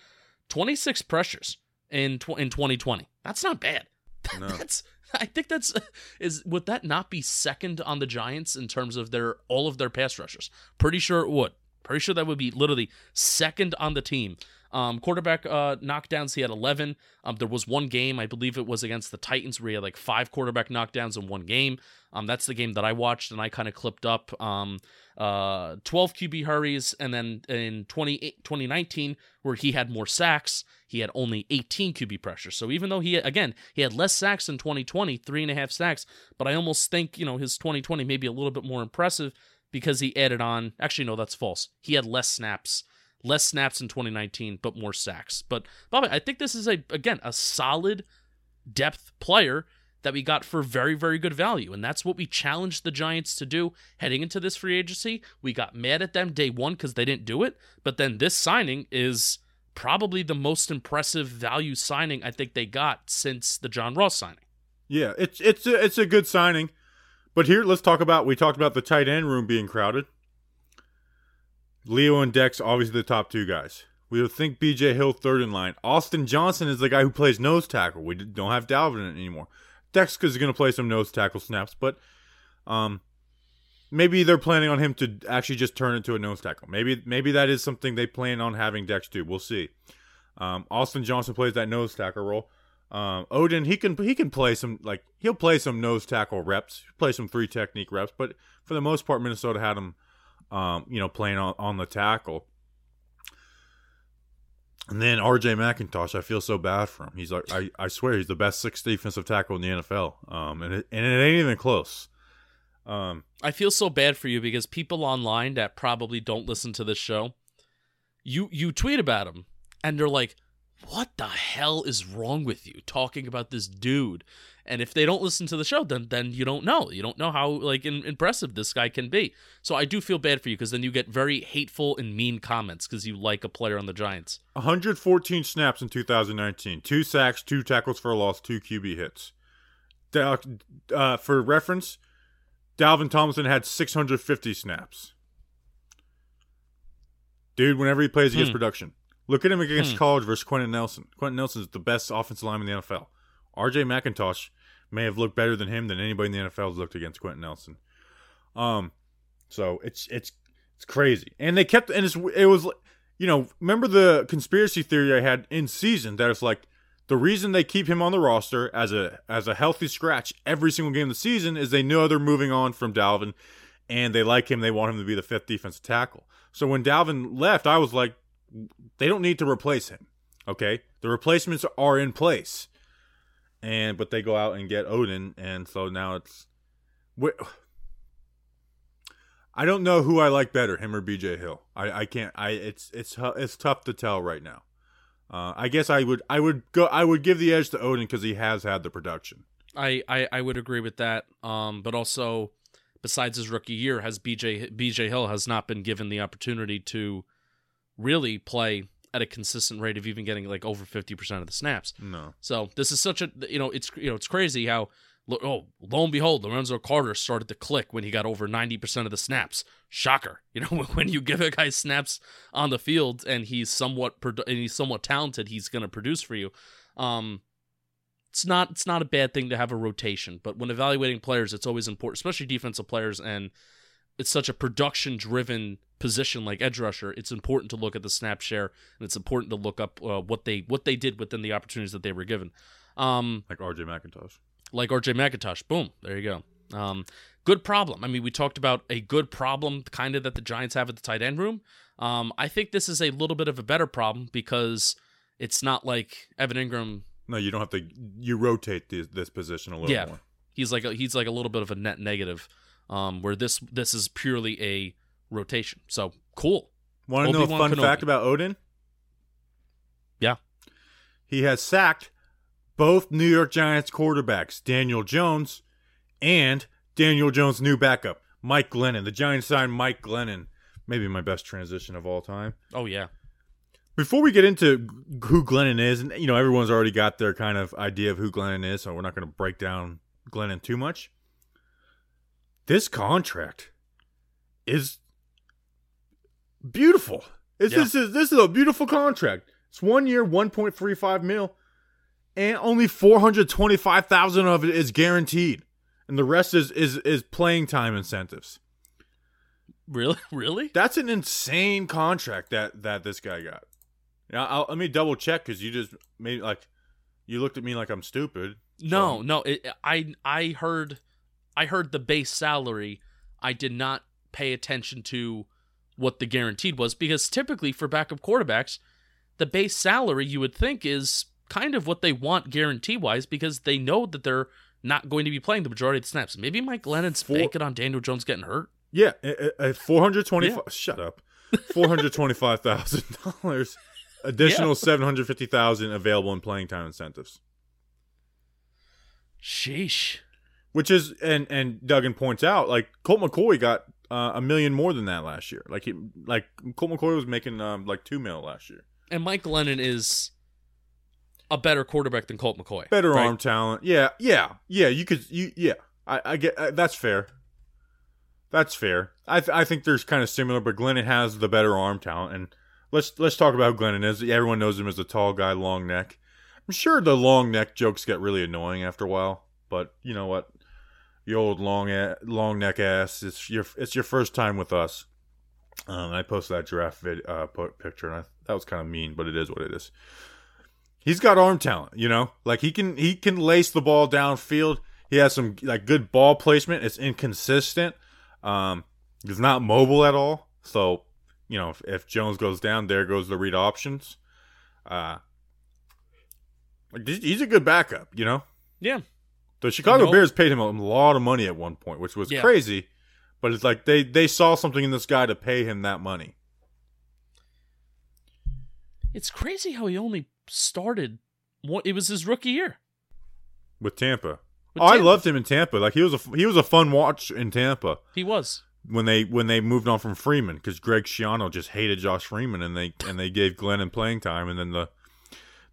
26 pressures in tw- in 2020. That's not bad. *laughs* No. That's I think that's is would that not be second on the Giants in terms of their all of their pass rushers? Pretty sure it would. Pretty sure that would be literally second on the team. Um, quarterback uh, knockdowns, he had 11. Um, there was one game, I believe it was against the Titans, where he had like five quarterback knockdowns in one game. Um, that's the game that I watched and I kind of clipped up. Um, uh, 12 QB hurries, and then in 20, 2019, where he had more sacks, he had only 18 QB pressures. So even though he, again, he had less sacks in 2020, three and a half sacks, but I almost think, you know, his 2020 may be a little bit more impressive because he added on, actually, no, that's false. He had less snaps less snaps in 2019, but more sacks. But Bobby, I think this is a again a solid depth player that we got for very very good value, and that's what we challenged the Giants to do heading into this free agency. We got mad at them day one because they didn't do it, but then this signing is probably the most impressive value signing I think they got since the John Ross signing. Yeah, it's it's a, it's a good signing. But here, let's talk about we talked about the tight end room being crowded. Leo and Dex, obviously the top two guys. We would think BJ Hill third in line. Austin Johnson is the guy who plays nose tackle. We don't have Dalvin anymore. Dex is going to play some nose tackle snaps, but um, maybe they're planning on him to actually just turn into a nose tackle. Maybe maybe that is something they plan on having Dex do. We'll see. Um, Austin Johnson plays that nose tackle role. Um, Odin he can he can play some like he'll play some nose tackle reps, play some three technique reps, but for the most part, Minnesota had him, um, you know, playing on, on the tackle. And then R.J. McIntosh, I feel so bad for him. He's like, I, I swear, he's the best sixth defensive tackle in the NFL. Um, and it, and it ain't even close. Um, I feel so bad for you because people online that probably don't listen to this show, you you tweet about him and they're like, "What the hell is wrong with you talking about this dude?" And if they don't listen to the show, then then you don't know. You don't know how like in, impressive this guy can be. So I do feel bad for you because then you get very hateful and mean comments because you like a player on the Giants. 114 snaps in 2019, two sacks, two tackles for a loss, two QB hits. Uh, for reference, Dalvin Tomlinson had 650 snaps. Dude, whenever he plays, he gets Hmm. production. Look at him against Hmm. college versus Quenton Nelson. Quenton Nelson is the best offensive lineman in the NFL. RJ McIntosh may have looked better than him than anybody in the NFL has looked against Quenton Nelson. Um, so it's it's it's crazy, and they kept and it's it was you know remember the conspiracy theory I had in season that it's like the reason they keep him on the roster as a as a healthy scratch every single game of the season is they know they're moving on from Dalvin, and they like him. They want him to be the fifth defensive tackle. So when Dalvin left, I was like, they don't need to replace him. Okay, the replacements are in place, and but they go out and get Odin, and so now it's. I don't know who I like better, him or BJ Hill. I, I can't. I it's it's it's tough to tell right now. Uh, I guess I would I would go I would give the edge to Odin because he has had the production. I, I I would agree with that. Um, but also, besides his rookie year, has BJ BJ Hill has not been given the opportunity to really play at a consistent rate of even getting like over fifty percent of the snaps. No, So this is such a you know it's you know it's crazy how lo- oh lo and behold Lorenzo Carter started to click when he got over ninety percent of the snaps. Shocker, *laughs* you know when you give a guy snaps on the field and he's somewhat produ- and he's somewhat talented, he's going to produce for you. Um, it's not it's not a bad thing to have a rotation, but when evaluating players, it's always important, especially defensive players, and it's such a production driven position like edge rusher. It's important to look at the snap share, and it's important to look up uh, what they what they did within the opportunities that they were given. Um, like RJ McIntosh. like RJ McIntosh. Boom, there you go. Um, good problem. I mean, we talked about a good problem, kind of that the Giants have at the tight end room. Um, I think this is a little bit of a better problem because it's not like Evan Engram. No, you don't have to. You rotate this, this position a little Yeah. more. He's like a, he's like a little bit of a net negative, um, where this this is purely a rotation. So cool. Want to know a fun Kenobi. fact about Odin? Yeah. He has sacked both New York Giants quarterbacks, Daniel Jones and Daniel Jones' new backup, Mike Glennon. The Giants signed Mike Glennon. Maybe my best transition of all time. Oh yeah. Before we get into who Glennon is, and you know everyone's already got their kind of idea of who Glennon is, so we're not going to break down Glennon too much. This contract is beautiful. It's, Yeah. This is this is a beautiful contract. It's one year, one point three five mil, and only four hundred twenty five thousand of it is guaranteed, and the rest is is is playing time incentives. Really, *laughs* really. That's an insane contract that that this guy got. Now I'll, let me double check because you just made like you looked at me like I'm stupid. No, So- no. It, I I heard I heard the base salary. I did not pay attention to what the guaranteed was because typically for backup quarterbacks, the base salary you would think is kind of what they want guarantee wise because they know that they're not going to be playing the majority of the snaps. Maybe Mike Glennon's For- banking on Daniel Jones getting hurt. Yeah, four hundred twenty-five. Shut up. Four hundred twenty-five thousand dollars. *laughs* Additional seven hundred fifty thousand available in playing time incentives, Sheesh. Which is and and Duggan points out like Colt McCoy got uh, a million more than that last year. Like he like Colt McCoy was making um, like two mil last year. And Mike Glennon is a better quarterback than Colt McCoy. Better right? arm talent. Yeah, yeah, yeah. You could you yeah. I, I get uh, that's fair. That's fair. I th- I think there's kind of similar, but Glennon has the better arm talent. And let's let's talk about who Glennon is. Everyone knows him as the tall guy, long neck. I'm sure the long neck jokes get really annoying after a while, but you know what? The old long a- long neck ass. It's your it's your first time with us. Um, I posted that giraffe vid, uh, picture, and I, that was kind of mean, but it is what it is. He's got arm talent, you know. Like he can he can lace the ball downfield. He has some like good ball placement. It's inconsistent. Um, he's not mobile at all. So you know, if, if Jones goes down, there goes the read options. Uh, he's a good backup, you know. Yeah. The Chicago No. Bears paid him a lot of money at one point, which was Yeah. crazy. But it's like they they saw something in this guy to pay him that money. It's crazy how he only started. What it was his rookie year. with Tampa. With oh, I loved him in Tampa. Like he was a he was a fun watch in Tampa He was. when they when they moved on from Freeman because Greg Schiano just hated Josh Freeman and they and they gave Glennon playing time and then the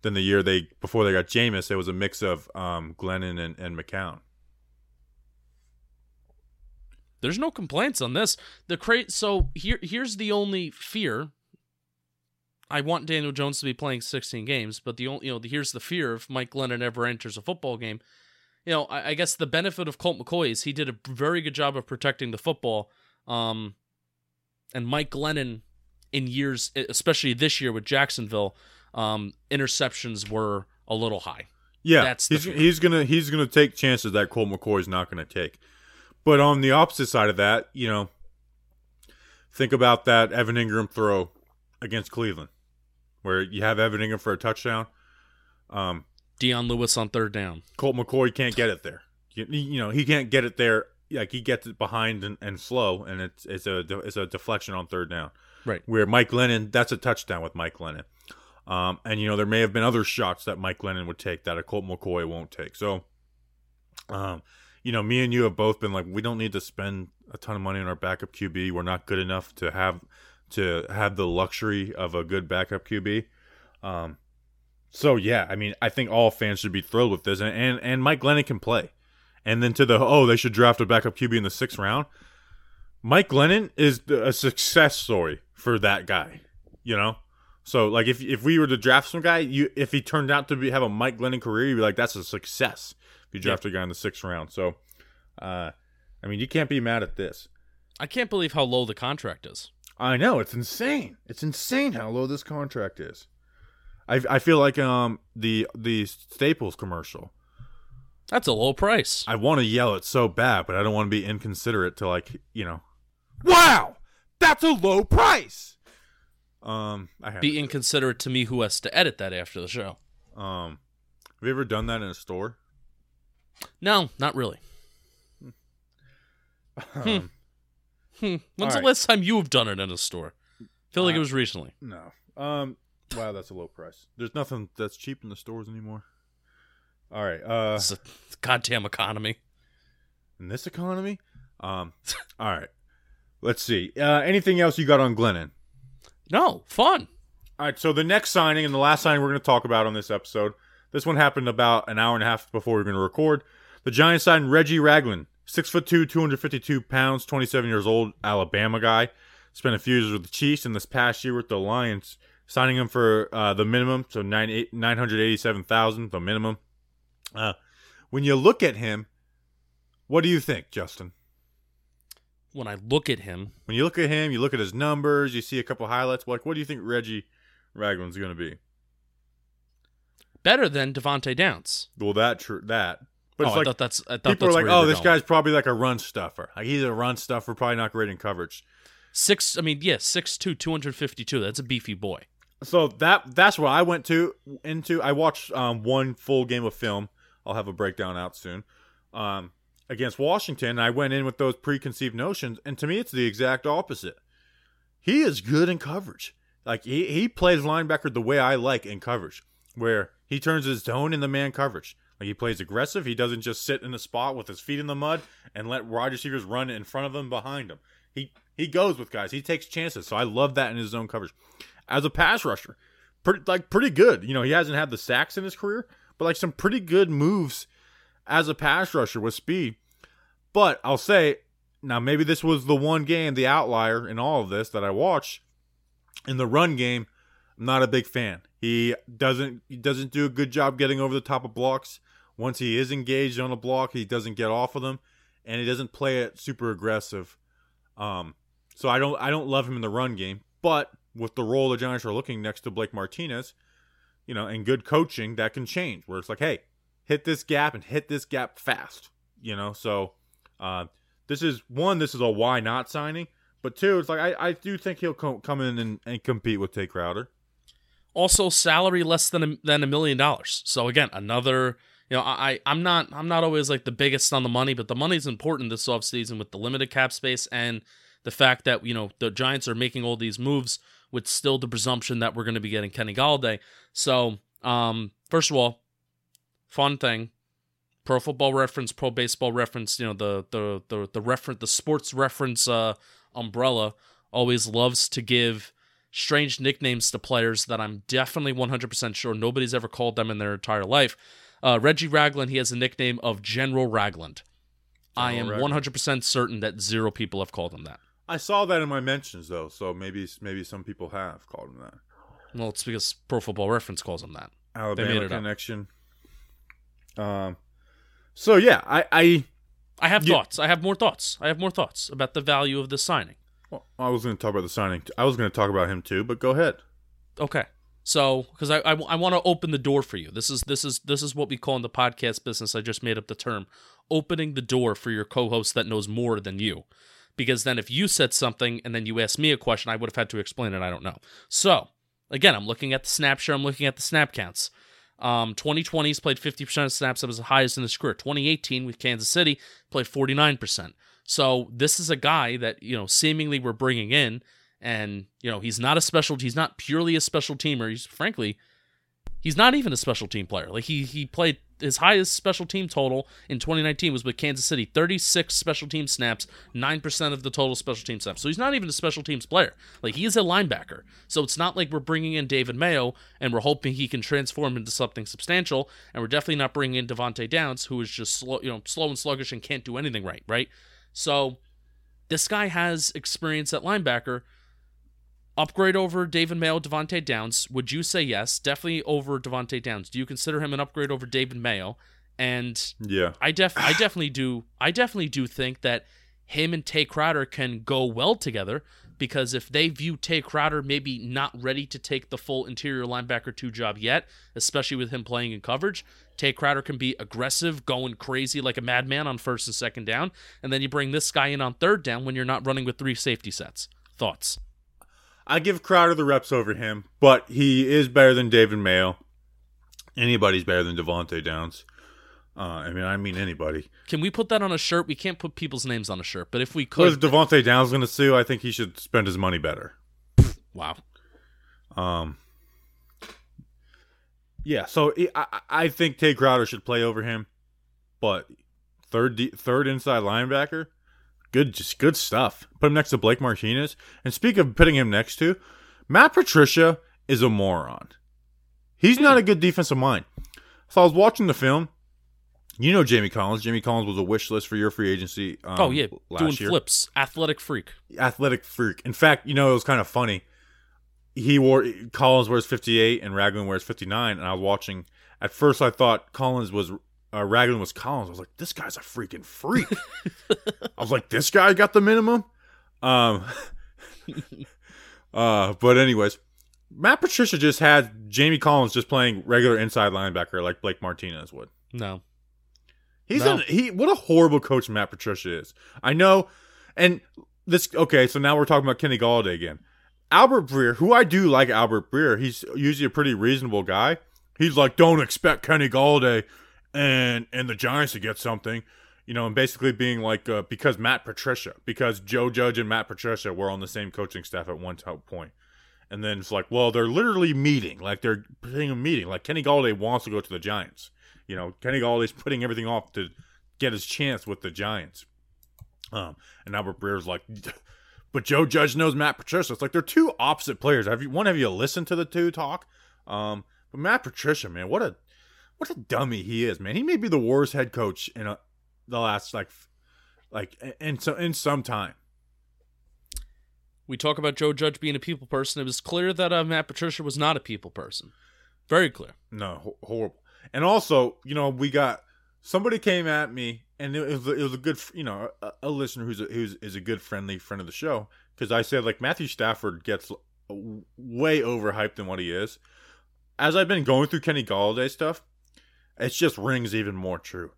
then the year they before they got Jameis it was a mix of um, Glennon and, and McCown. There's no complaints on this. The crate. so here here's the only fear. I want Daniel Jones to be playing 16 games, but the only you know here's the fear if Mike Glennon ever enters a football game. You know, I, I guess the benefit of Colt McCoy is he did a very good job of protecting the football. Um, and Mike Glennon in years, especially this year with Jacksonville, um, interceptions were a little high. Yeah, That's he's he's gonna he's gonna take chances that Colt McCoy's not gonna take. But on the opposite side of that, you know, think about that Evan Engram throw against Cleveland, where you have Evan Engram for a touchdown. Um, Dion Lewis on third down. Colt McCoy can't get it there. You, you know, he can't get it there. Like he gets it behind and, and slow, and it's it's a it's a deflection on third down. Right. Where Mike Glennon, that's a touchdown with Mike Glennon. Um, and you know there may have been other shots that Mike Glennon would take that a Colt McCoy won't take. So, um, you know, me and you have both been like, we don't need to spend a ton of money on our backup QB. We're not good enough to have to have the luxury of a good backup QB. Um, so yeah, I mean, I think all fans should be thrilled with this, and and, and Mike Glennon can play. And then to the oh, they should draft a backup QB in the sixth round. Mike Glennon is a success story for that guy, you know. So like if if we were to draft some guy, you if he turned out to be have a Mike Glennon career, you'd be like that's a success. If you draft a guy in the sixth round, so uh, I mean you can't be mad at this. I can't believe how low the contract is. I know it's insane. It's insane how low this contract is. I I feel like um the the Staples commercial. That's a low price. I want to yell it so bad, but I don't want to be inconsiderate to like you know. Wow, that's a low price. Um, I have. Be inconsiderate to me who has to edit that after the show. um, have you ever done that in a store? No, not really. Um, Hmm. When's the right. last time you have done it in a store? feel like Uh, it was recently. no. Um, wow, that's a low price. There's nothing that's cheap in the stores anymore. All right. Uh, It's a goddamn economy. in this economy. Um, all right. Let's see. Uh, anything else you got on Glennon? No, fun. All right, so the next signing and the last signing we're going to talk about on this episode, this one happened about an hour and a half before we are going to record. The Giants signed Reggie Ragland, six foot two, two hundred fifty two pounds, twenty seven years old, Alabama guy. Spent a few years with the Chiefs and this past year with the Lions, signing him for uh, the minimum, so nine nine hundred eighty seven thousand, the minimum. Uh, when you look at him, what do you think, Justin? When I look at him, When you look at him, you look at his numbers, you see a couple highlights. Like, what do you think Reggie Ragland's going to be? better than Devontae Downs. Well, that true that. But oh, it's I like thought that's. I thought people are like, "Oh, this going." guy's probably like a run stuffer. Like he's a run stuffer, probably not great in coverage." six. I mean, yeah, six two, two hundred fifty two. That's a beefy boy. So that that's what I went to into. I watched um, one full game of film. I'll have a breakdown out soon. Um, against Washington, I went in with those preconceived notions, and to me, it's the exact opposite. He is good in coverage. Like he he plays linebacker the way I like in coverage, where he turns his tone in the man coverage. Like he plays aggressive. He doesn't just sit in a spot with his feet in the mud and let wide receivers run in front of him, behind him. He he goes with guys. He takes chances. So I love that in his zone coverage. As a pass rusher, pretty like pretty good. You know, he hasn't had the sacks in his career, but like some pretty good moves as a pass rusher with speed. But I'll say now maybe this was the one game, the outlier in all of this that I watched. In the run game, I'm not a big fan. He doesn't he doesn't do a good job getting over the top of blocks. Once he is engaged on a block, he doesn't get off of them, and he doesn't play it super aggressive. Um, so I don't I don't love him in the run game. But with the role the Giants are looking next to Blake Martinez, you know, and good coaching, that can change. Where it's like, hey, hit this gap and hit this gap fast. You know, so uh, this is one. This is a why not signing. But two, it's like I, I do think he'll co- come in and, and compete with Tae Crowder. Also, salary less than a, than a million dollars. So again, another. You know, I I'm not I'm not always like the biggest on the money, but the money's important this offseason with the limited cap space and the fact that you know the Giants are making all these moves with still the presumption that we're going to be getting Kenny Golladay. So, um, first of all, fun thing, Pro Football Reference, Pro Baseball Reference, you know the the the the reference the sports reference uh, umbrella always loves to give strange nicknames to players that I'm definitely 100% sure nobody's ever called them in their entire life. Uh, Reggie Ragland, he has a nickname of General Ragland. I am General 100% certain that zero people have called him that. I saw that in my mentions though, so maybe maybe some people have called him that. Well, it's because Pro Football Reference calls him that. Alabama made it up. connection. Um. So yeah, I I I have thoughts. I have more thoughts. I have more thoughts about the value of the signing. well, I was going to talk about the signing. I was going to talk about him too, but go ahead. Okay. So, because I, I, want to open the door for you. This is this is this is what we call in the podcast business. I just made up the term, opening the door for your co-host that knows more than you. Because then, if you said something and then you asked me a question, I would have had to explain it. I don't know. So, again, I'm looking at the snapshot. I'm looking at the snap counts. Um, 2020 he's played 50% of snaps. That was the highest in his career. 2018 with Kansas City played 49%. So this is a guy that you know seemingly we're bringing in, and you know he's not a special. He's not purely a special teamer. He's frankly, he's not even a special team player. Like he he played his highest special team total in 2019 was with Kansas City, 36 special team snaps, nine percent of the total special team snaps. So he's not even a special teams player. Like he is a linebacker. So it's not like we're bringing in David Mayo and we're hoping he can transform into something substantial. And we're definitely not bringing in Devontae Downs, who is just slow, you know, slow and sluggish and can't do anything right. Right. So this guy has experience at linebacker. Upgrade over David Mayo, Devontae Downs. Would you say yes? Definitely over Devontae Downs. Do you consider him an upgrade over David Mayo? And Yeah. I def I definitely do I definitely do think that him and Tae Crowder can go well together because if they view Tae Crowder maybe not ready to take the full interior linebacker two job yet, especially with him playing in coverage, Tae Crowder can be aggressive, going crazy like a madman on first and second down, and then you bring this guy in on third down when you're not running with three safety sets. Thoughts? I give Crowder the reps over him, but he is better than David Mayo. Anybody's better than Devontae Downs. Uh, I mean, I mean anybody. Can we put that on a shirt? We can't put people's names on a shirt, but if we But if could, Devontae Downs is going to sue, I think he should spend his money better. wow. Um, yeah, so I, I- I think Tae Crowder should play over him, but third third inside linebacker, good just good stuff. Put him next to Blake Martinez, and speak of putting him next to, Matt Patricia is a moron. He's not a good defensive mind. So I was watching the film. You know Jamie Collins. Jamie Collins was a wish list for your free agency. Um, oh yeah, last doing year flips, athletic freak. athletic freak. In fact, you know, it was kind of funny. He wore Collins wears 58 and Raglan wears 59 and I was watching at first I thought Collins was uh, Raglan was Collins. I was like this guy's a freaking freak. *laughs* I was like this guy got the minimum. Um *laughs* uh but anyways, Matt Patricia just had Jamie Collins just playing regular inside linebacker like Blake Martinez would. No, He's No. an, he what a horrible coach Matt Patricia is. I know, and this okay. So now we're talking about Kenny Golladay again. Albert Breer, who I do like Albert Breer, he's usually a pretty reasonable guy. He's like, don't expect Kenny Golladay and and the Giants to get something, you know, and basically being like uh, because Matt Patricia, because Joe Judge and Matt Patricia were on the same coaching staff at one point. And then it's like, well, they're literally meeting, like they're putting a meeting. Like Kenny Golladay wants to go to the Giants. You know, Kenny Golladay's putting everything off to get his chance with the Giants. Um, and Albert Breer's like, *laughs* but Joe Judge knows Matt Patricia. It's like they're two opposite players. Have you one? Have you listened to the two talk? Um, but Matt Patricia, man, what a what a dummy he is, man. He may be the worst head coach in a, the last like like in so in some time. we talk about Joe Judge being a people person. It was clear that uh, Matt Patricia was not a people person. Very clear. No, ho- horrible. And also, you know, we got somebody came at me, and it was it was a good, you know, a, a listener who's a, who's is a good friendly friend of the show because I said like Matthew Stafford gets way overhyped than what he is. As I've been going through Kenny Golladay stuff, it just rings even more true.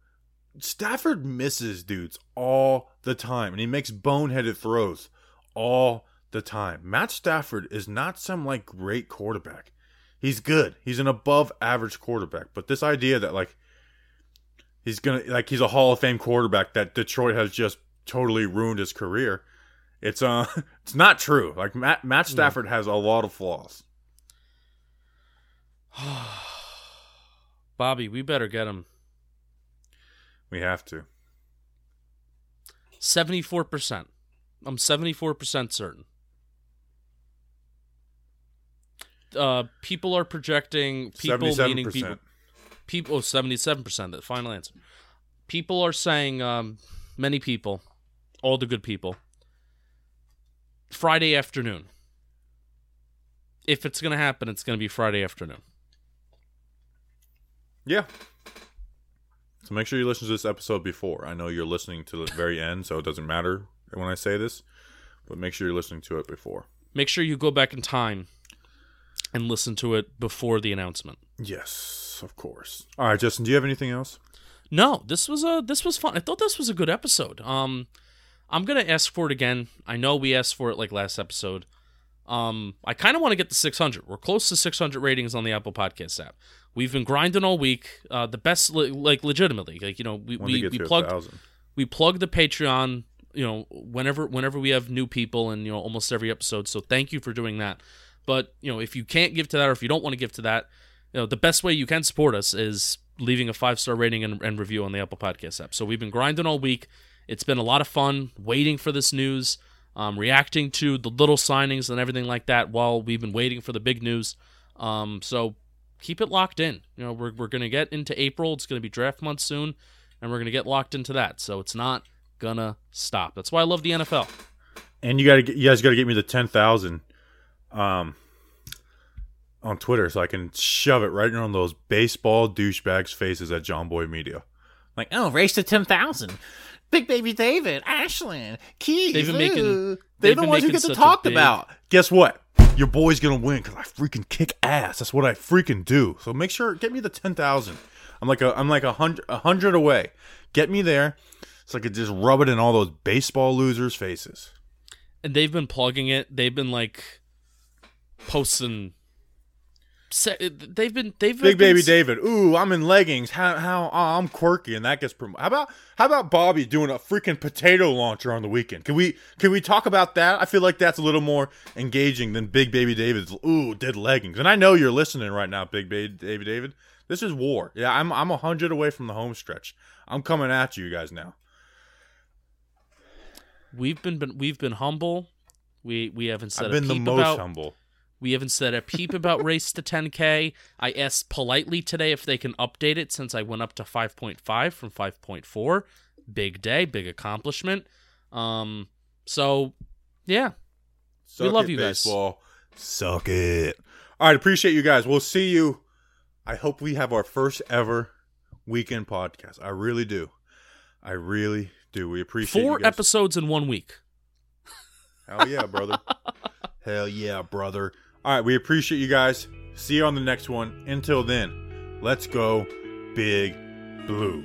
Stafford misses dudes all the time, and he makes boneheaded throws all the time. Matt Stafford is not some like great quarterback. He's good. He's an above average quarterback. But this idea that like he's gonna like he's a Hall of Fame quarterback that Detroit has just totally ruined his career. It's uh *laughs* it's not true. Like Matt Matt Stafford has a lot of flaws. *sighs* *sighs* *sighs* Bobby, we better get him. We have to. 74%. I'm 74% certain. Uh, people are projecting people Seventy-seven meaning people people oh, 77% the final answer. People are saying um many people, all the good people. Friday afternoon. If it's going to happen, it's going to be Friday afternoon. Yeah. So make sure you listen to this episode before. I know you're listening to the very end, so it doesn't matter when I say this, but make sure you're listening to it before. Make sure you go back in time and listen to it before the announcement. Yes, of course. All right, Justin, do you have anything else? No, this was a this was fun. I thought this was a good episode. Um, I'm gonna ask for it again. I know we asked for it like last episode. Um, I kind of want to get the 600. We're close to 600 ratings on the Apple Podcast app. We've been grinding all week. Uh, the best, like legitimately, like you know, we When we, we to plugged we plug the Patreon. You know, whenever whenever we have new people, and you know, almost every episode. So thank you for doing that. But you know, if you can't give to that, or if you don't want to give to that, you know, the best way you can support us is leaving a five star rating and, and review on the Apple Podcast app. So we've been grinding all week. It's been a lot of fun waiting for this news, um, reacting to the little signings and everything like that while we've been waiting for the big news. Um, so keep it locked in. You know, we're we're gonna get into April. It's gonna be draft month soon, and we're gonna get locked into that. So it's not gonna stop. That's why I love the NFL. And you got to you guys got to get me the 10,000 um on Twitter so I can shove it right in on those baseball douchebags faces at John Boy Media. Like, Oh, race to 10,000. Big Baby David, Ashlyn, Keith. They've been making, they're they've the been ones who making get to such a talked big- about. Guess what? Your boy's gonna win because I freaking kick ass. That's what I freaking do. So make sure get me the ten thousand. I'm like a I'm like a hundred a hundred away. Get me there so I could just rub it in all those baseball losers' faces. and they've been plugging it. They've been like posting. Se- uh, They've been they've Big been baby s- David. Ooh, I'm in leggings. How how oh, I'm quirky and that gets promoted. How about how about Bobby doing a freaking potato launcher on the weekend? Can we can we talk about that? I feel like that's a little more engaging than Big Baby David's ooh did leggings. And I know you're listening right now, Big Baby David David. This is war. Yeah, I'm I'm a hundred away from the home stretch. I'm coming at you guys now. We've been, been we've been humble. We we haven't said I've a been the most about humble. We haven't said a peep about *laughs* race to 10k. I asked politely today if they can update it since I went up to 5.5 from 5.4. Big day, big accomplishment. Um, so yeah, Suck we love it, you guys. baseball. Suck it. All right, appreciate you guys. We'll see you. I hope we have our first ever weekend podcast. I really do. I really do. We appreciate four episodes in one week. Hell yeah, brother. *laughs* Hell yeah, brother. All right, we appreciate you guys. See you on the next one. Until then, let's go, Big Blue.